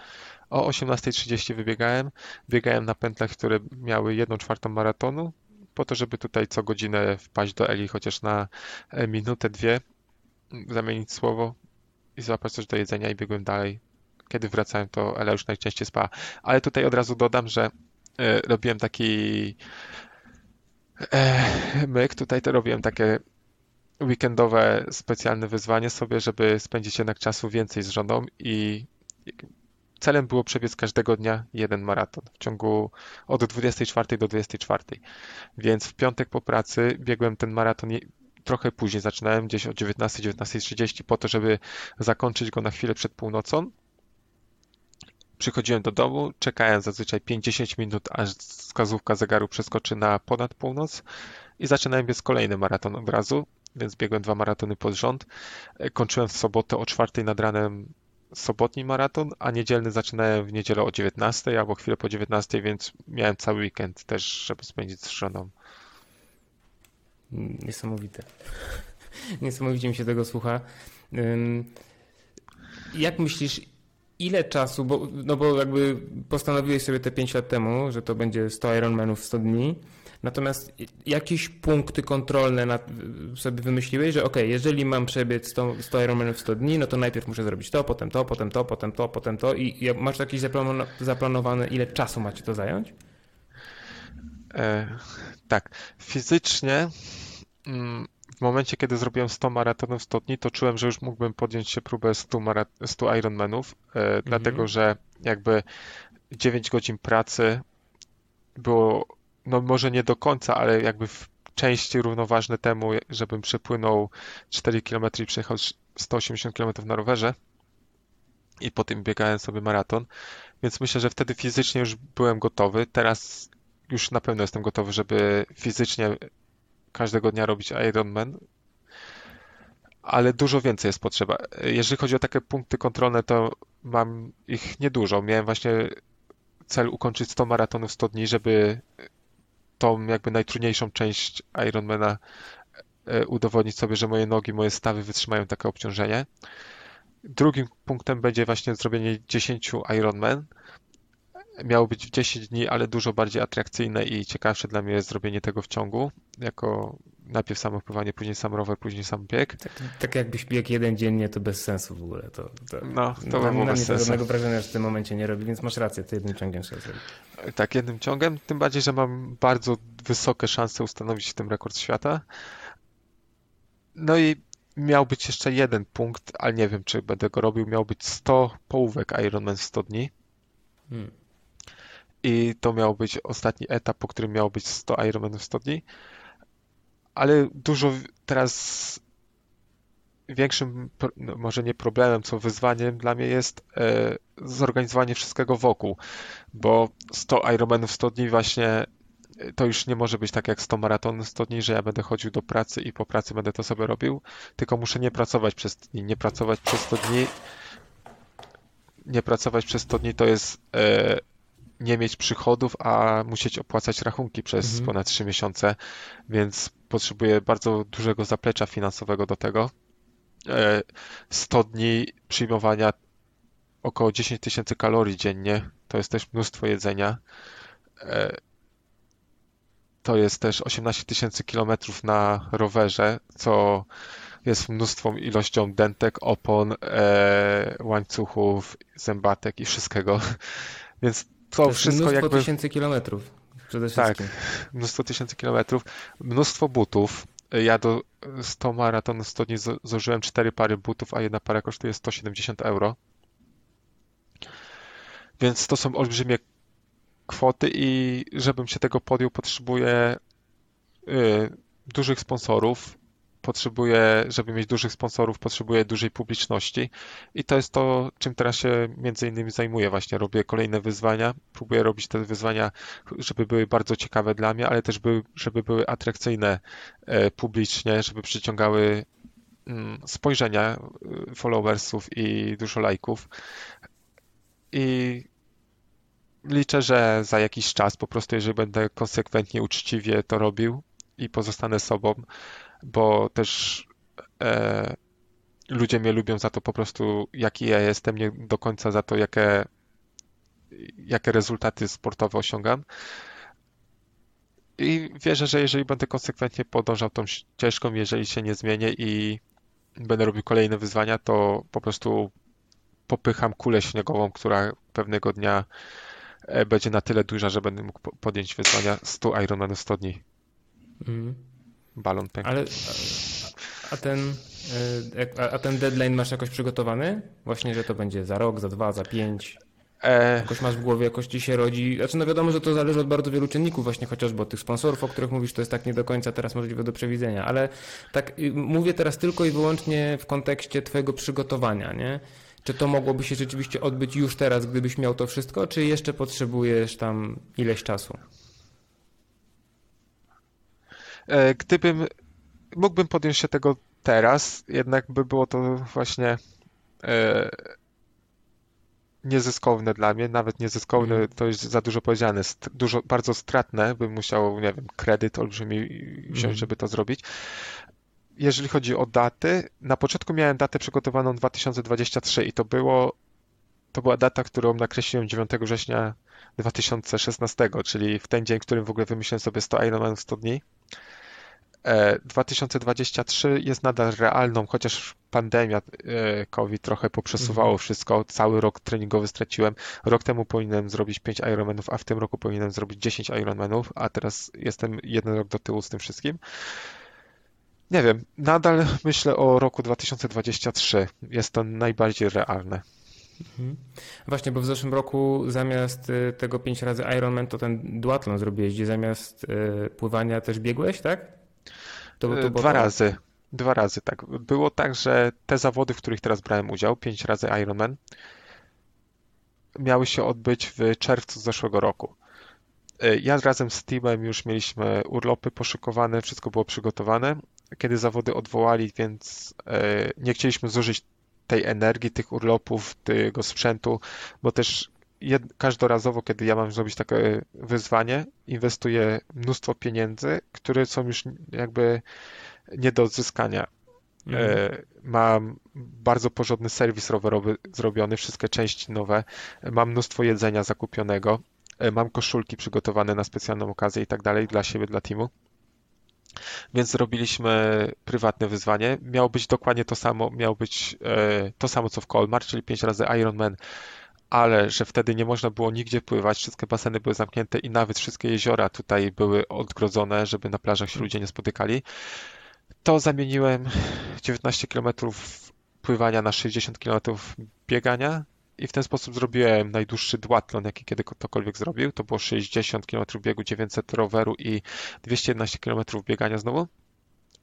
O 18.30 wybiegałem, biegałem na pętlach, które miały 1 czwartą maratonu, po to, żeby tutaj co godzinę wpaść do Eli chociaż na e, minutę, dwie, zamienić słowo i złapać coś do jedzenia i biegłem dalej. Kiedy wracałem, to Ela już najczęściej spała. Ale tutaj od razu dodam, że e, robiłem taki myk. Tutaj to robiłem takie weekendowe specjalne wyzwanie sobie, żeby spędzić jednak czasu więcej z żoną i celem było przebiec każdego dnia jeden maraton w ciągu od 24 do 24. Więc w piątek po pracy biegłem ten maraton trochę później, zaczynałem gdzieś o 19, 19.30 po to, żeby zakończyć go na chwilę przed północą Przychodziłem do domu, czekałem zazwyczaj 5-10 minut, aż wskazówka zegaru przeskoczy na ponad północ i zaczynałem biec kolejny maraton od razu, więc biegłem dwa maratony pod rząd. Kończyłem w sobotę o 4 nad ranem sobotni maraton, a niedzielny zaczynałem w niedzielę o 19 albo chwilę po 19, więc miałem cały weekend też, żeby spędzić z żoną. Niesamowite. Niesamowicie mi się tego słucha. Jak myślisz, ile czasu, bo, no bo jakby postanowiłeś sobie te 5 lat temu, że to będzie 100 Ironmanów w 100 dni, natomiast jakieś punkty kontrolne na, sobie wymyśliłeś, że ok, jeżeli mam przebiec 100, 100 Ironmanów w 100 dni, no to najpierw muszę zrobić to, potem to, potem to, potem to, potem to i masz jakieś zaplanowane, ile czasu macie to zająć? E, tak, fizycznie mm, w momencie, kiedy zrobiłem 100 maratonów 100 dni, to czułem, że już mógłbym podjąć się próbę 100, marat 100 Ironmanów, e, mhm. dlatego że jakby 9 godzin pracy było, no może nie do końca, ale jakby w części równoważne temu, żebym przepłynął 4 km i przejechał 180 km na rowerze i po tym biegałem sobie maraton, więc myślę, że wtedy fizycznie już byłem gotowy. Teraz już na pewno jestem gotowy, żeby fizycznie każdego dnia robić Ironman, ale dużo więcej jest potrzeba. Jeżeli chodzi o takie punkty kontrolne, to mam ich niedużo. Miałem właśnie cel ukończyć 100 maratonów 100 dni, żeby tą jakby najtrudniejszą część Ironmana e, udowodnić sobie, że moje nogi, moje stawy wytrzymają takie obciążenie. Drugim punktem będzie właśnie zrobienie 10 Ironman, miało być w 10 dni, ale dużo bardziej atrakcyjne i ciekawsze dla mnie jest zrobienie tego w ciągu, jako najpierw samo pływanie, później sam rower, później sam bieg. Tak, tak jakbyś biegł jeden dziennie, to bez sensu w ogóle. To, to no, to by było bez sensu. żadnego wrażenia, że w tym momencie nie robi, więc masz rację, to jednym ciągiem trzeba zrobić. Tak, jednym ciągem, tym bardziej, że mam bardzo wysokie szanse ustanowić w tym rekord świata. No i miał być jeszcze jeden punkt, ale nie wiem, czy będę go robił. Miał być 100 połówek Ironman w 100 dni. Hmm i to miał być ostatni etap, po którym miało być 100 Ironmanów 100 dni. Ale dużo teraz największym, no może nie problemem, co wyzwaniem dla mnie jest e, zorganizowanie wszystkiego wokół, bo 100 Ironmanów 100 dni właśnie e, to już nie może być tak jak 100 maratonów 100 dni, że ja będę chodził do pracy i po pracy będę to sobie robił, tylko muszę nie pracować przez dni, nie pracować przez 100 dni, nie pracować przez 100 dni to jest e, nie mieć przychodów, a musieć opłacać rachunki przez mhm. ponad 3 miesiące, więc potrzebuję bardzo dużego zaplecza finansowego do tego. 100 e, dni przyjmowania około 10 tysięcy kalorii dziennie, to jest też mnóstwo jedzenia. E, to jest też 18 tysięcy kilometrów na rowerze, co jest mnóstwą ilością dentek, opon, e, łańcuchów, zębatek i wszystkiego. Więc to, to wszystko mnóstwo jakby... tysięcy kilometrów przede tak, wszystkim. Tak, mnóstwo tysięcy kilometrów, mnóstwo butów. Ja do 100 maraton 100 dni zużyłem 4 pary butów, a jedna para kosztuje 170 euro. Więc to są olbrzymie kwoty i żebym się tego podjął, potrzebuję y, dużych sponsorów, potrzebuje, żeby mieć dużych sponsorów, potrzebuje dużej publiczności i to jest to, czym teraz się między innymi zajmuję. Właśnie robię kolejne wyzwania, próbuję robić te wyzwania, żeby były bardzo ciekawe dla mnie, ale też by, żeby były atrakcyjne e, publicznie, żeby przyciągały mm, spojrzenia e, followersów i dużo lajków. I liczę, że za jakiś czas po prostu, jeżeli będę konsekwentnie, uczciwie to robił i pozostanę sobą, bo też e, ludzie mnie lubią za to po prostu, jaki ja jestem, nie do końca za to, jakie, jakie rezultaty sportowe osiągam. I wierzę, że jeżeli będę konsekwentnie podążał tą ścieżką, jeżeli się nie zmienię i będę robił kolejne wyzwania, to po prostu popycham kulę śniegową, która pewnego dnia e, będzie na tyle duża, że będę mógł podjąć wyzwania 100 Ironmanów 100 dni. Mm balon pękł. Ale a ten, e, a ten deadline masz jakoś przygotowany? Właśnie, że to będzie za rok, za dwa, za pięć? E... Jakoś masz w głowie, jakoś ci się rodzi. Znaczy, no wiadomo, że to zależy od bardzo wielu czynników, właśnie chociażby od tych sponsorów, o których mówisz, to jest tak nie do końca teraz możliwe do przewidzenia, ale tak mówię teraz tylko i wyłącznie w kontekście Twojego przygotowania, nie? Czy to mogłoby się rzeczywiście odbyć już teraz, gdybyś miał to wszystko, czy jeszcze potrzebujesz tam ileś czasu? E, gdybym mógłbym podjąć się tego teraz, jednak by było to właśnie e, niezyskowne dla mnie, nawet niezyskowne mm. to jest za dużo powiedziane, dużo, bardzo stratne, bym musiał, nie wiem, kredyt olbrzymi wziąć, mm. żeby to zrobić. Jeżeli chodzi o daty, na początku miałem datę przygotowaną 2023 i to było to była data, którą nakreśliłem 9 września 2016, czyli w ten dzień, w którym w ogóle wymyśliłem sobie 100 Ironmanów 100 dni. 2023 e, jest nadal realną, chociaż pandemia e, COVID trochę poprzesuwało mhm. wszystko. Cały rok treningowy straciłem. Rok temu powinienem zrobić 5 Ironmanów, a w tym roku powinienem zrobić 10 Ironmanów, a teraz jestem jeden rok do tyłu z tym wszystkim. Nie wiem, nadal myślę o roku 2023. Jest to najbardziej realne. Mhm. Właśnie, bo w zeszłym roku zamiast y, tego 5 razy Ironman, to ten duatlon zrobiłeś, gdzie zamiast y, pływania też biegłeś, tak? To, to Dwa to... razy. Dwa razy, tak. Było tak, że te zawody, w których teraz brałem udział, pięć razy Ironman, miały się odbyć w czerwcu zeszłego roku. Ja razem z teamem już mieliśmy urlopy poszykowane, wszystko było przygotowane. Kiedy zawody odwołali, więc nie chcieliśmy zużyć tej energii, tych urlopów, tego sprzętu, bo też jed, każdorazowo, kiedy ja mam zrobić takie wyzwanie, inwestuję mnóstwo pieniędzy, które są już jakby nie do odzyskania. Mhm. E, mam bardzo porządny serwis rowerowy zrobiony, wszystkie części nowe, mam mnóstwo jedzenia zakupionego, e, mam koszulki przygotowane na specjalną okazję i tak dalej dla siebie, dla teamu. Więc zrobiliśmy prywatne wyzwanie. Miało być dokładnie to samo, miało być e, to samo co w Colmar, czyli 5 razy Ironman ale że wtedy nie można było nigdzie pływać, wszystkie baseny były zamknięte i nawet wszystkie jeziora tutaj były odgrodzone, żeby na plażach się ludzie nie spotykali, to zamieniłem 19 km pływania na 60 km biegania i w ten sposób zrobiłem najdłuższy duatlon, jaki kiedy ktokolwiek zrobił. To było 60 km biegu, 900 roweru i 211 km biegania znowu.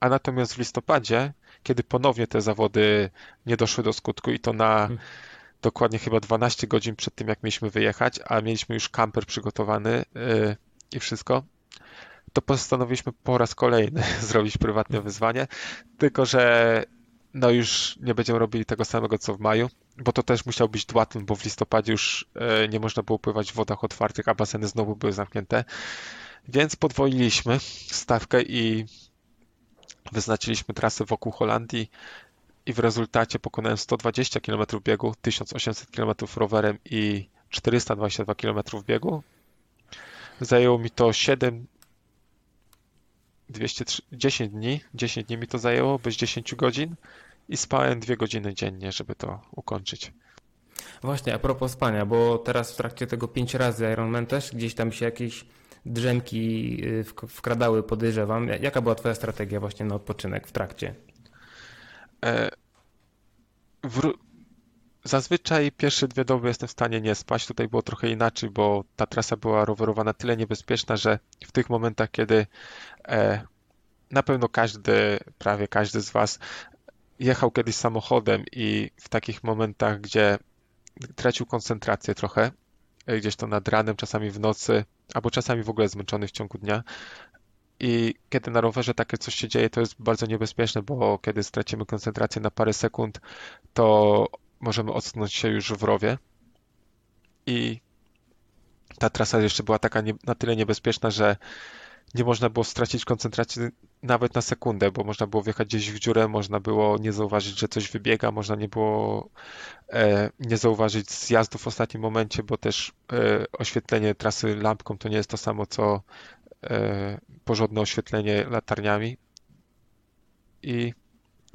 A natomiast w listopadzie kiedy ponownie te zawody nie doszły do skutku i to na Hmm. dokładnie chyba 12 godzin przed tym, jak mieliśmy wyjechać, a mieliśmy już kamper przygotowany yy, i wszystko, to postanowiliśmy po raz kolejny zrobić prywatne wyzwanie, tylko że no już nie będziemy robili tego samego co w maju, bo to też musiał być dłatym, bo w listopadzie już e, nie można było pływać w wodach otwartych, a baseny znowu były zamknięte. Więc podwoiliśmy stawkę i wyznaczyliśmy trasę wokół Holandii i w rezultacie pokonałem 120 km biegu, 1800 km rowerem i 422 km biegu. Zajęło mi to 7 203, 10 dni, 10 dni mi to zajęło, bez 10 godzin i spałem 2 godziny dziennie, żeby to ukończyć. Właśnie, a propos spania, bo teraz w trakcie tego 5 razy Ironman też gdzieś tam się jakieś drzemki y, wk- wkradały, podejrzewam. Jaka była twoja strategia właśnie na odpoczynek w trakcie? E, Zazwyczaj pierwsze dwie doby jestem w stanie nie spać. Tutaj było trochę inaczej, bo ta trasa była rowerowa na tyle niebezpieczna, że w tych momentach, kiedy e, na pewno każdy, prawie każdy z Was jechał kiedyś samochodem i w takich momentach, gdzie tracił koncentrację trochę, e, gdzieś to nad ranem, czasami w nocy, albo czasami w ogóle zmęczony w ciągu dnia. I kiedy na rowerze takie coś się dzieje, to jest bardzo niebezpieczne, bo kiedy stracimy koncentrację na parę sekund, to możemy ocknąć się już w rowie. I ta trasa jeszcze była taka nie, na tyle niebezpieczna, że nie można było stracić koncentracji nawet na sekundę, bo można było wjechać gdzieś w dziurę, można było nie zauważyć, że coś wybiega, można nie było e, nie zauważyć zjazdu w ostatnim momencie, bo też e, oświetlenie trasy lampką to nie jest to samo, co e, porządne oświetlenie latarniami. I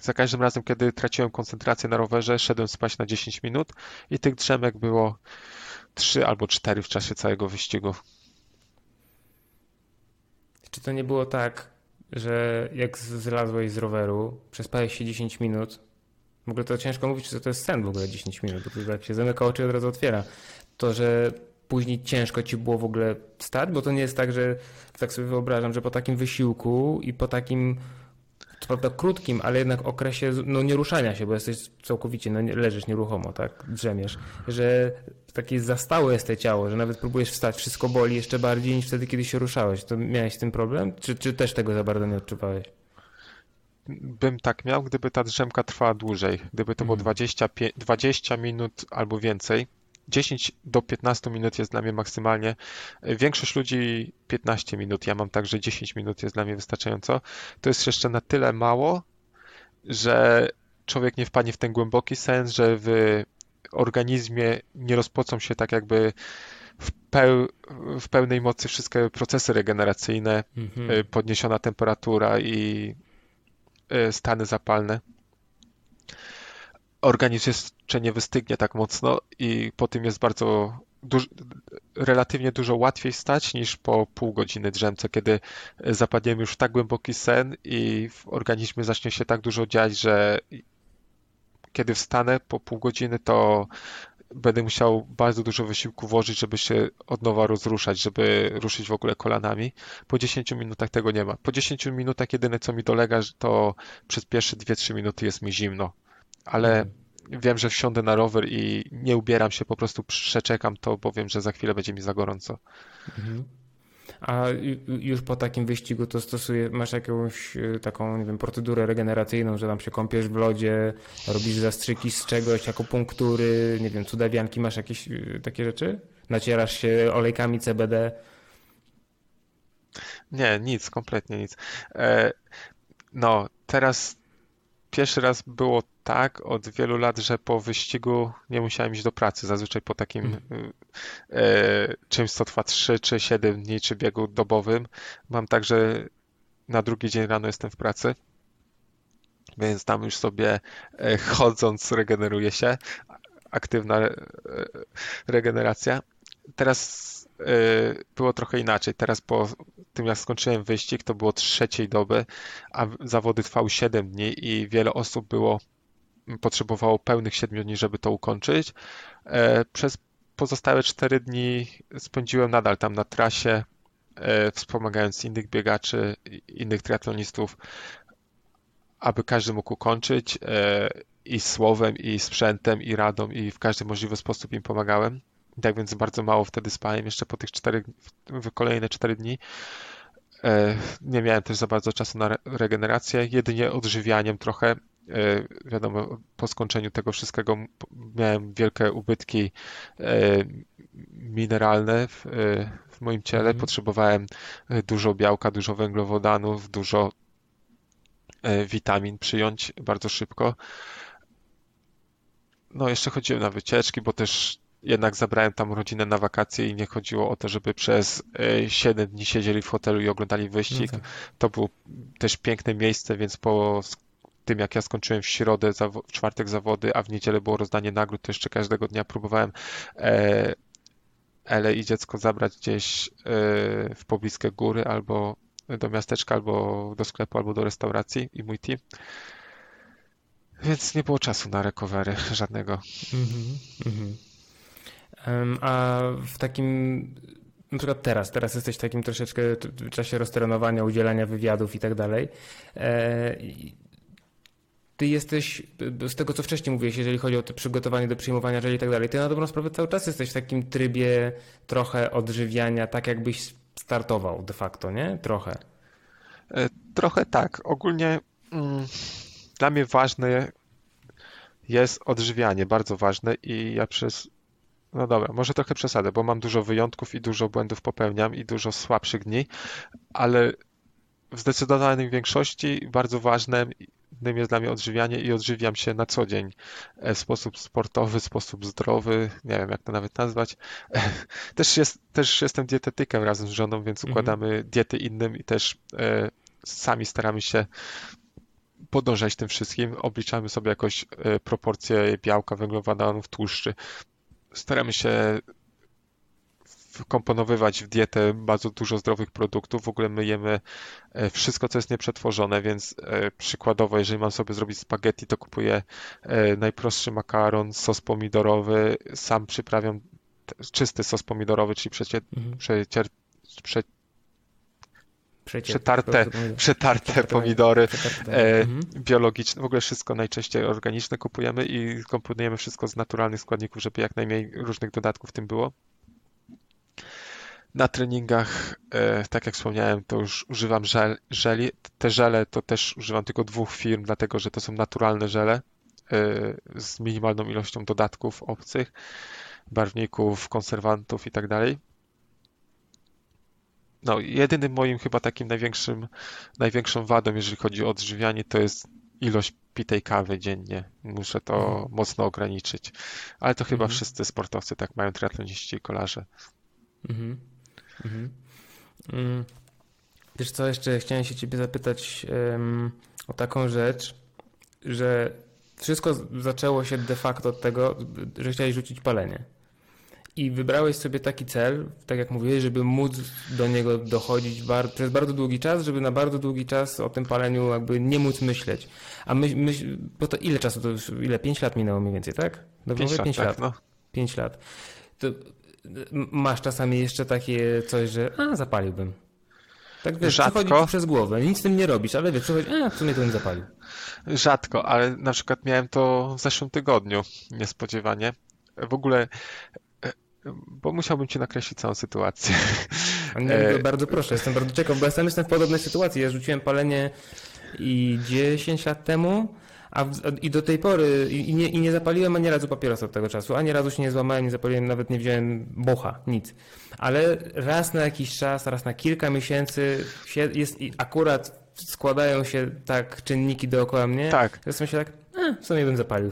za każdym razem, kiedy traciłem koncentrację na rowerze, szedłem spać na 10 minut i tych drzemek było 3 albo 4 w czasie całego wyścigu. Czy to nie było tak, że jak zlazłeś z roweru, przespałeś się 10 minut, w ogóle to ciężko mówić, że to jest sen w ogóle 10 minut, bo to jak się zamyka oczy od razu otwiera, to że później ciężko ci było w ogóle wstać, bo to nie jest tak, że tak sobie wyobrażam, że po takim wysiłku i po takim co prawda krótkim, ale jednak okresie no, nieruszania się, bo jesteś całkowicie, no, leżysz nieruchomo, tak, drzemiesz, że takie zastałe jest te ciało, że nawet próbujesz wstać, wszystko boli jeszcze bardziej niż wtedy, kiedy się ruszałeś. To miałeś z tym problem? Czy, czy też tego za bardzo nie odczuwałeś? Bym tak miał, gdyby ta drzemka trwała dłużej, gdyby to było Mhm. 25, 20 minut albo więcej. 10 do 15 minut jest dla mnie maksymalnie. Większość ludzi 15 minut, ja mam także 10 minut jest dla mnie wystarczająco. To jest jeszcze na tyle mało, że człowiek nie wpadnie w ten głęboki sens, że w organizmie nie rozpocą się tak jakby w, peł, w pełnej mocy wszystkie procesy regeneracyjne, Mhm. y, podniesiona temperatura i y, stany zapalne. Organizm jeszcze nie wystygnie tak mocno i po tym jest bardzo duż, relatywnie dużo łatwiej stać niż po pół godziny drzemce, kiedy zapadniemy już w tak głęboki sen i w organizmie zacznie się tak dużo dziać, że kiedy wstanę po pół godziny, to będę musiał bardzo dużo wysiłku włożyć, żeby się od nowa rozruszać, żeby ruszyć w ogóle kolanami. Po 10 minutach tego nie ma. Po 10 minutach jedyne co mi dolega, to przez pierwsze 2-3 minuty jest mi zimno. Ale Mhm. wiem, że wsiądę na rower i nie ubieram się, po prostu przeczekam to, bo wiem, że za chwilę będzie mi za gorąco. Mhm. A ju- już po takim wyścigu to stosuje, masz jakąś y, taką, nie wiem, procedurę regeneracyjną, że tam się kąpiesz w lodzie, robisz zastrzyki z czegoś, akupunktury, nie wiem, cudawianki, masz jakieś y, takie rzeczy? Nacierasz się olejkami CBD? Nie, nic, kompletnie nic. E, no, teraz pierwszy raz było tak od wielu lat, że po wyścigu nie musiałem iść do pracy. Zazwyczaj po takim e, czymś, co trwa 3 czy 7 dni, czy biegu dobowym, mam tak, że na drugi dzień rano jestem w pracy, więc tam już sobie e, chodząc regeneruje się, aktywna e, regeneracja. Teraz było trochę inaczej. Teraz po tym, jak skończyłem wyścig, to było trzeciej doby, a zawody trwały 7 dni i wiele osób było, potrzebowało pełnych 7 dni, żeby to ukończyć. E, Przez pozostałe 4 dni spędziłem nadal tam na trasie, e, wspomagając innych biegaczy, innych triatlonistów, aby każdy mógł ukończyć i słowem, i sprzętem, i radą, i w każdy możliwy sposób im pomagałem. Tak więc bardzo mało wtedy spałem, jeszcze po tych czterech, kolejne cztery dni. E, nie miałem też za bardzo czasu na regenerację, jedynie odżywianiem trochę. E, wiadomo, po skończeniu tego wszystkiego miałem wielkie ubytki mineralne w, w moim ciele. Mhm. Potrzebowałem dużo białka, dużo węglowodanów, dużo witamin przyjąć bardzo szybko. No, jeszcze chodziłem na wycieczki, bo też jednak zabrałem tam rodzinę na wakacje i nie chodziło o to, żeby przez 7 dni siedzieli w hotelu i oglądali wyścig. No tak. To było też piękne miejsce, więc po tym jak ja skończyłem w środę, w czwartek zawody, a w niedzielę było rozdanie nagród, to jeszcze każdego dnia próbowałem e, Ele i dziecko zabrać gdzieś e, w pobliskie góry albo do miasteczka, albo do sklepu, albo do restauracji i mój team. Więc nie było czasu na recovery żadnego. Mm-hmm, mm-hmm. A w takim, na przykład teraz, teraz jesteś w takim troszeczkę w czasie roztrenowania, udzielania wywiadów i tak dalej. E, ty jesteś, z tego co wcześniej mówiłeś, jeżeli chodzi o to przygotowanie do przyjmowania żeli i tak dalej, ty na dobrą sprawę cały czas jesteś w takim trybie trochę odżywiania, tak jakbyś startował de facto, nie? Trochę. E, trochę tak. Ogólnie mm, dla mnie ważne jest odżywianie, bardzo ważne i ja przez no dobra, może trochę przesadę, bo mam dużo wyjątków i dużo błędów popełniam i dużo słabszych dni, ale w zdecydowanej większości bardzo ważnym jest dla mnie odżywianie i odżywiam się na co dzień e, w sposób sportowy, w sposób zdrowy, nie wiem jak to nawet nazwać. Też, jest, też jestem dietetykiem razem z żoną, więc mhm. układamy diety innym i też e, sami staramy się podążać tym wszystkim. Obliczamy sobie jakoś e, proporcje białka, węglowodanów, tłuszczy. Staramy się wkomponowywać w dietę bardzo dużo zdrowych produktów. W ogóle my jemy e, wszystko, co jest nieprzetworzone, więc e, przykładowo, jeżeli mam sobie zrobić spaghetti, to kupuję najprostszy makaron, sos pomidorowy, sam przyprawiam czysty sos pomidorowy, czyli przecier, mhm. przecier, prze, przetarte, przetarte pomidory przetarte, e, mhm. biologiczne, w ogóle wszystko najczęściej organiczne kupujemy i komponujemy wszystko z naturalnych składników, żeby jak najmniej różnych dodatków w tym było. Na treningach, e, tak jak wspomniałem, to już używam żel, żeli. Te żele to też używam tylko dwóch firm, dlatego że to są naturalne żele e, z minimalną ilością dodatków obcych, barwników, konserwantów i tak dalej no, jedynym moim chyba takim największym, największą wadą, jeżeli chodzi o odżywianie, to jest ilość pitej kawy dziennie. Muszę to mhm. mocno ograniczyć. Ale to chyba mhm. wszyscy sportowcy tak mają, triatloniści i kolarze. Mhm. Mhm. Mm. Wiesz co, jeszcze chciałem się ciebie zapytać um, o taką rzecz, że wszystko zaczęło się de facto od tego, że chciałeś rzucić palenie i wybrałeś sobie taki cel, tak jak mówiłeś, żeby móc do niego dochodzić bar przez bardzo długi czas, żeby na bardzo długi czas o tym paleniu jakby nie móc myśleć. A my, my bo to ile czasu, to już ile? 5 lat minęło mniej więcej, tak? Dobrze 5 lat, 5 tak, lat. No. 5 lat. To masz czasami jeszcze takie coś, że a, zapaliłbym. Tak wiesz, Rzadko. przechodzi przez głowę, nic z tym nie robisz, ale wiesz, przechodzi, a, w sumie to bym zapalił. Rzadko, ale na przykład miałem to w zeszłym tygodniu, niespodziewanie. W ogóle bo musiałbym ci nakreślić całą sytuację. Nie, e, bardzo proszę, jestem bardzo ciekaw, bo ja sam jestem w podobnej sytuacji. Ja rzuciłem palenie i 10 lat temu, a w, i do tej pory i nie, i nie zapaliłem ani razu papierosa od tego czasu. Ani razu się nie złamałem, nie zapaliłem, nawet nie wziąłem bocha, nic. Ale raz na jakiś czas, raz na kilka miesięcy się, jest akurat składają się tak czynniki dookoła mnie. Tak. Ja sobie tak, a, w sumie bym zapalił.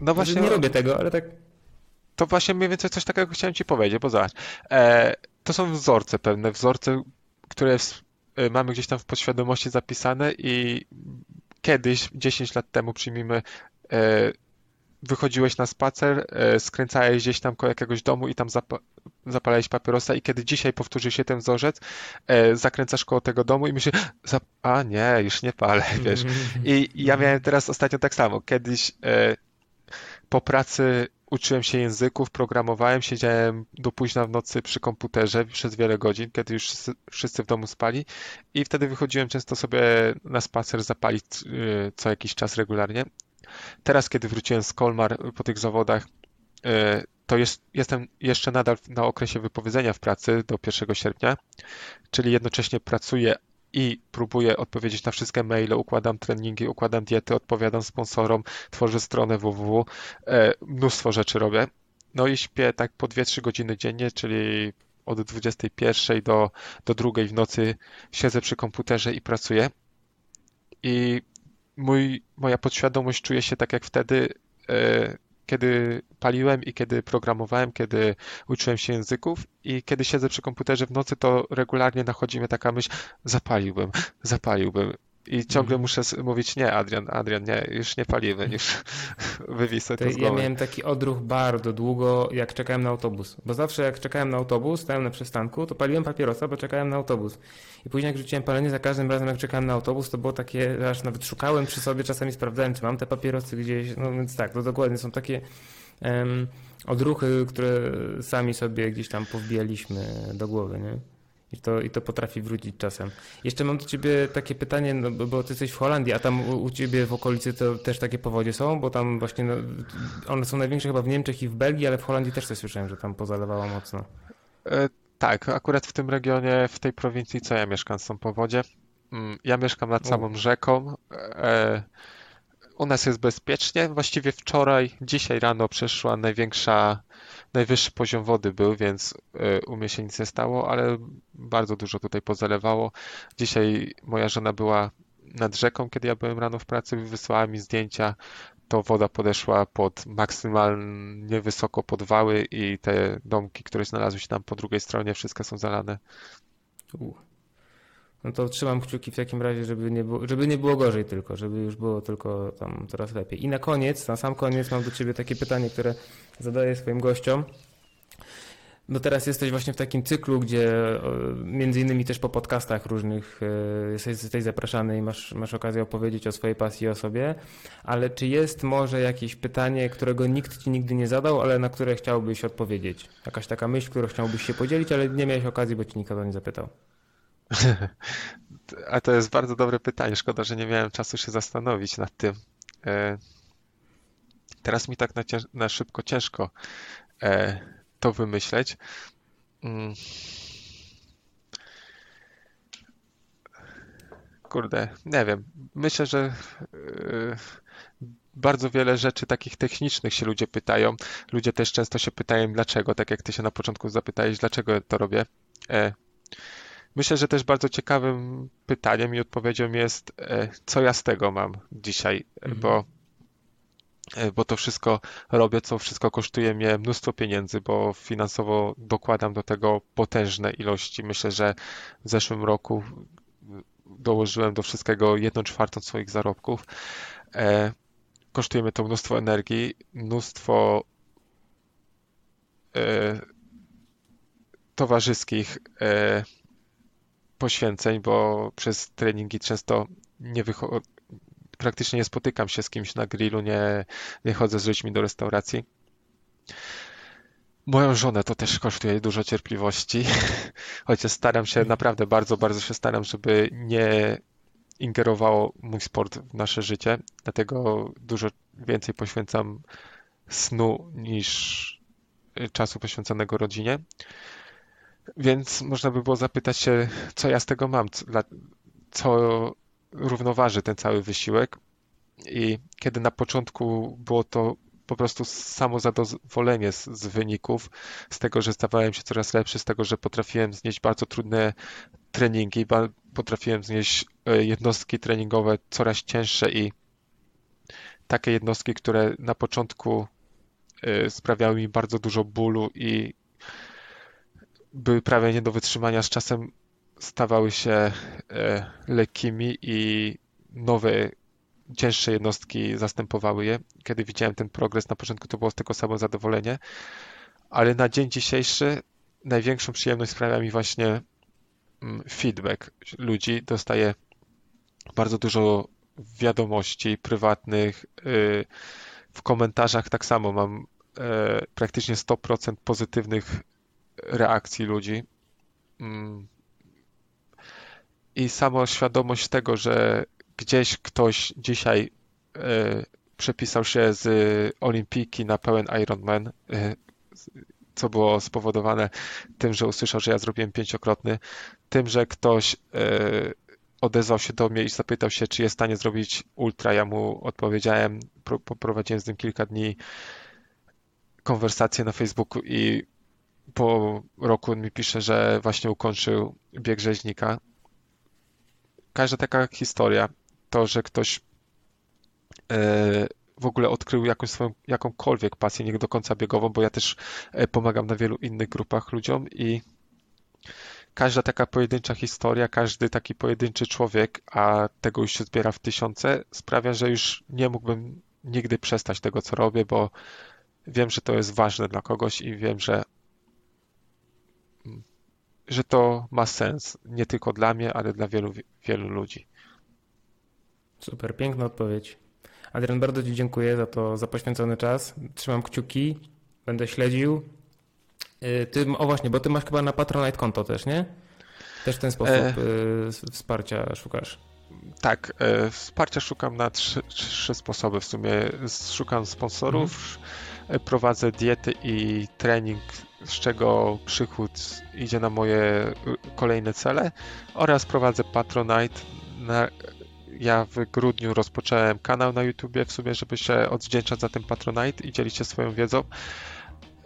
No właśnie. nie robię tego, ale tak to właśnie mniej więcej coś takiego chciałem ci powiedzieć, bo zobacz, e, to są wzorce pewne, wzorce, które e, mamy gdzieś tam w podświadomości zapisane i kiedyś, 10 lat temu przyjmijmy, e, wychodziłeś na spacer, e, skręcałeś gdzieś tam koło jakiegoś domu i tam zap zapalałeś papierosa i kiedy dzisiaj powtórzy się ten wzorzec, e, zakręcasz koło tego domu i myślisz, a nie, już nie palę, wiesz. I, I ja miałem teraz ostatnio tak samo. Kiedyś e, po pracy uczyłem się języków, programowałem, siedziałem do późna w nocy przy komputerze przez wiele godzin, kiedy już wszyscy, w domu spali i wtedy wychodziłem często sobie na spacer zapalić y, co jakiś czas regularnie. Teraz, kiedy wróciłem z Kolmar po tych zawodach, y, to jest, jestem jeszcze nadal na okresie wypowiedzenia w pracy do 1 sierpnia, czyli jednocześnie pracuję i próbuję odpowiedzieć na wszystkie maile, układam treningi, układam diety, odpowiadam sponsorom, tworzę stronę www, e, mnóstwo rzeczy robię. No i śpię tak po 2-3 godziny dziennie, czyli od 21 do, do 2 w nocy siedzę przy komputerze i pracuję. I mój, moja podświadomość czuje się tak jak wtedy, e, kiedy paliłem i kiedy programowałem, kiedy uczyłem się języków i kiedy siedzę przy komputerze w nocy, to regularnie nachodzi mnie taka myśl, zapaliłbym, zapaliłbym. I ciągle mm. muszę mówić, nie, Adrian, Adrian, nie, już nie palimy, już wywisę to, to z Ja miałem taki odruch bardzo długo, jak czekałem na autobus. Bo zawsze jak czekałem na autobus, stałem na przystanku, to paliłem papierosa, bo czekałem na autobus. I później jak rzuciłem palenie, za każdym razem jak czekałem na autobus, to było takie, że aż nawet szukałem przy sobie, czasami sprawdzałem, czy mam te papierosy gdzieś. No więc tak, to dokładnie są takie um, odruchy, które sami sobie gdzieś tam powbijaliśmy do głowy, nie? I to, I to potrafi wrócić czasem. Jeszcze mam do ciebie takie pytanie, no, bo ty jesteś w Holandii, a tam u, u ciebie w okolicy to też takie powodzie są, bo tam właśnie no, one są największe chyba w Niemczech i w Belgii, ale w Holandii też coś słyszałem, że tam pozalewało mocno. E, tak, akurat w tym regionie, w tej prowincji, co ja mieszkam, są powodzie. Mm, ja mieszkam nad samą rzeką. E, u nas jest bezpiecznie. Właściwie wczoraj, dzisiaj rano przyszła największa najwyższy poziom wody był, więc e, u mnie się nic nie stało, ale bardzo dużo tutaj pozalewało. Dzisiaj moja żona była nad rzeką, kiedy ja byłem rano w pracy, wysłała mi zdjęcia, to woda podeszła pod maksymalnie wysoko podwały i te domki, które znalazły się tam po drugiej stronie, wszystkie są zalane. No to trzymam kciuki w takim razie, żeby nie, było, żeby nie było gorzej tylko, żeby już było tylko tam coraz lepiej. I na koniec, na sam koniec mam do Ciebie takie pytanie, które zadaję swoim gościom. No teraz jesteś właśnie w takim cyklu, gdzie między innymi też po podcastach różnych e, jesteś, jesteś zapraszany i masz, masz okazję opowiedzieć o swojej pasji i o sobie, ale czy jest może jakieś pytanie, którego nikt ci nigdy nie zadał, ale na które chciałbyś odpowiedzieć? Jakaś taka myśl, którą chciałbyś się podzielić, ale nie miałeś okazji, bo ci nikt o nie zapytał. A to jest bardzo dobre pytanie. Szkoda, że nie miałem czasu się zastanowić nad tym. E, teraz mi tak na, na szybko ciężko e, to wymyśleć. Mm. Kurde, nie wiem. Myślę, że e, bardzo wiele rzeczy takich technicznych się ludzie pytają. Ludzie też często się pytają, dlaczego, tak jak ty się na początku zapytałeś, dlaczego to robię. Myślę, że też bardzo ciekawym pytaniem i odpowiedzią jest, e, co ja z tego mam dzisiaj, e, mhm. bo, e, bo to wszystko robię, co wszystko kosztuje mnie mnóstwo pieniędzy, bo finansowo dokładam do tego potężne ilości. Myślę, że w zeszłym roku dołożyłem do wszystkiego jedną czwartą swoich zarobków. Kosztuje mnie to mnóstwo energii, mnóstwo towarzyskich poświęceń, bo przez treningi często nie wychodzę, praktycznie nie spotykam się z kimś na grillu, nie, nie chodzę z ludźmi do restauracji. Moją żonę to też kosztuje dużo cierpliwości, chociaż staram się, naprawdę bardzo, bardzo się staram, żeby nie ingerowało mój sport w nasze życie, dlatego dużo więcej poświęcam snu niż czasu poświęconego rodzinie. Więc można by było zapytać się, co ja z tego mam, co równoważy ten cały wysiłek. I kiedy na początku było to po prostu samo zadowolenie z, z, wyników, z tego, że stawałem się coraz lepszy, z tego, że potrafiłem znieść bardzo trudne treningi, potrafiłem znieść e, jednostki treningowe coraz cięższe i takie jednostki, które na początku e, sprawiały mi bardzo dużo bólu i były prawie nie do wytrzymania, z czasem stawały się e, lekkimi i nowe, cięższe jednostki zastępowały je. Kiedy widziałem ten progres, na początku to było z tego samo zadowolenie, ale na dzień dzisiejszy największą przyjemność sprawia mi właśnie mm, feedback ludzi. Dostaję bardzo dużo wiadomości prywatnych. Y, w komentarzach tak samo mam e, praktycznie 100% pozytywnych reakcji ludzi. Mm. I sama świadomość tego, że gdzieś ktoś dzisiaj e, przepisał się z olimpijki na pełen Ironman, e, co było spowodowane tym, że usłyszał, że ja zrobiłem pięciokrotny, tym, że ktoś odezwał się do mnie i zapytał się, czy jest w stanie zrobić ultra. Ja mu odpowiedziałem, poprowadziłem z nim kilka dni konwersację na Facebooku i po roku on mi pisze, że właśnie ukończył bieg rzeźnika. Każda taka historia, to, że ktoś e, w ogóle odkrył jakąś swoją, jakąkolwiek pasję, nie do końca biegową, bo ja też e, pomagam na wielu innych grupach ludziom i każda taka pojedyncza historia, każdy taki pojedynczy człowiek, a tego już się zbiera w tysiące, sprawia, że już nie mógłbym nigdy przestać tego, co robię, bo wiem, że to jest ważne dla kogoś i wiem, że, że to ma sens nie tylko dla mnie, ale dla wielu, wielu ludzi. Super, piękna odpowiedź. Adrian, bardzo Ci dziękuję za to, za poświęcony czas. Trzymam kciuki, będę śledził. Y, ty, o właśnie, bo ty masz chyba na Patronite konto też, nie? Też w ten sposób e... wsparcia szukasz. Tak, e, wsparcia szukam na trzy, trzy, sposoby w sumie. Szukam sponsorów, mhm. prowadzę diety i trening, z czego przychód idzie na moje kolejne cele oraz prowadzę Patronite. Na, ja w grudniu rozpocząłem kanał na YouTubie w sumie, żeby się odwdzięczać za ten Patronite i dzielić się swoją wiedzą.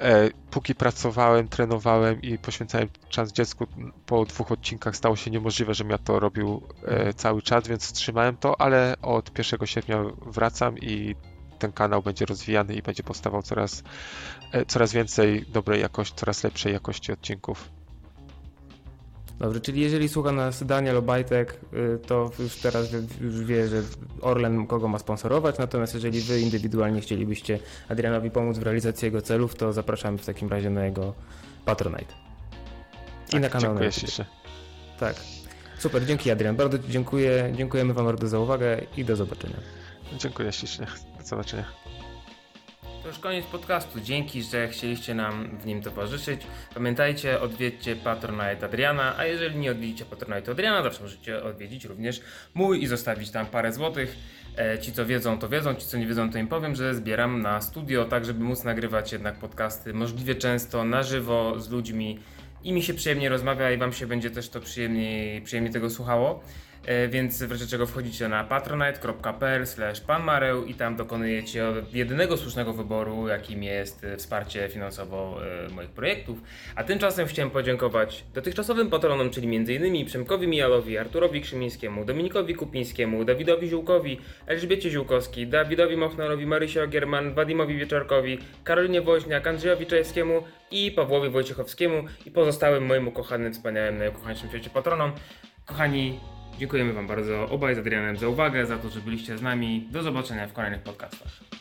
E, póki pracowałem, trenowałem i poświęcałem czas dziecku, po dwóch odcinkach stało się niemożliwe, żebym ja to robił e, cały czas, więc wstrzymałem to, ale od 1 sierpnia wracam i ten kanał będzie rozwijany i będzie powstawał coraz, e, coraz więcej dobrej jakości, coraz lepszej jakości odcinków. Dobrze, czyli jeżeli słucha nas Daniel Obajtek, y, to już teraz już wie, że Orlen kogo ma sponsorować, natomiast jeżeli wy indywidualnie chcielibyście Adrianowi pomóc w realizacji jego celów, to zapraszamy w takim razie na jego Patronite. I tak, na kanał. Dziękuję ślicznie. Tak. Super, dzięki Adrian. Bardzo dziękuję. Dziękujemy Wam bardzo za uwagę i do zobaczenia. Dziękuję ślicznie. Do zobaczenia. To już koniec podcastu. Dzięki, że chcieliście nam w nim towarzyszyć. Pamiętajcie, odwiedźcie Patronite Adriana, a jeżeli nie odwiedzicie Patronite Adriana, zawsze możecie odwiedzić również mój i zostawić tam parę złotych. E, ci co wiedzą, to wiedzą, ci co nie wiedzą, to im powiem, że zbieram na studio, tak żeby móc nagrywać jednak podcasty możliwie często na żywo z ludźmi i mi się przyjemnie rozmawia i Wam się będzie też to przyjemniej, przyjemnie tego słuchało. E, więc w razie czego wchodzicie na patronite.pl panmareł i tam dokonujecie jedynego słusznego wyboru, jakim jest e, wsparcie finansowo e, moich projektów. A tymczasem chciałem podziękować dotychczasowym patronom, czyli m.in. Przemkowi Mijalowi, Arturowi Krzymińskiemu, Dominikowi Kupińskiemu, Dawidowi Ziółkowi, Elżbiecie Ziółkowskiej, Dawidowi Mochnarowi, Marysi Ogierman, Wadimowi Wieczorkowi, Karolinie Woźniak, Andrzejowi Czajskiemu i Pawłowi Wojciechowskiemu i pozostałym moim ukochanym, wspaniałym, najukochańszym świecie patronom. Kochani, Dziękujemy Wam bardzo obaj z Adrianem za uwagę, za to, że byliście z nami. Do zobaczenia w kolejnych podcastach.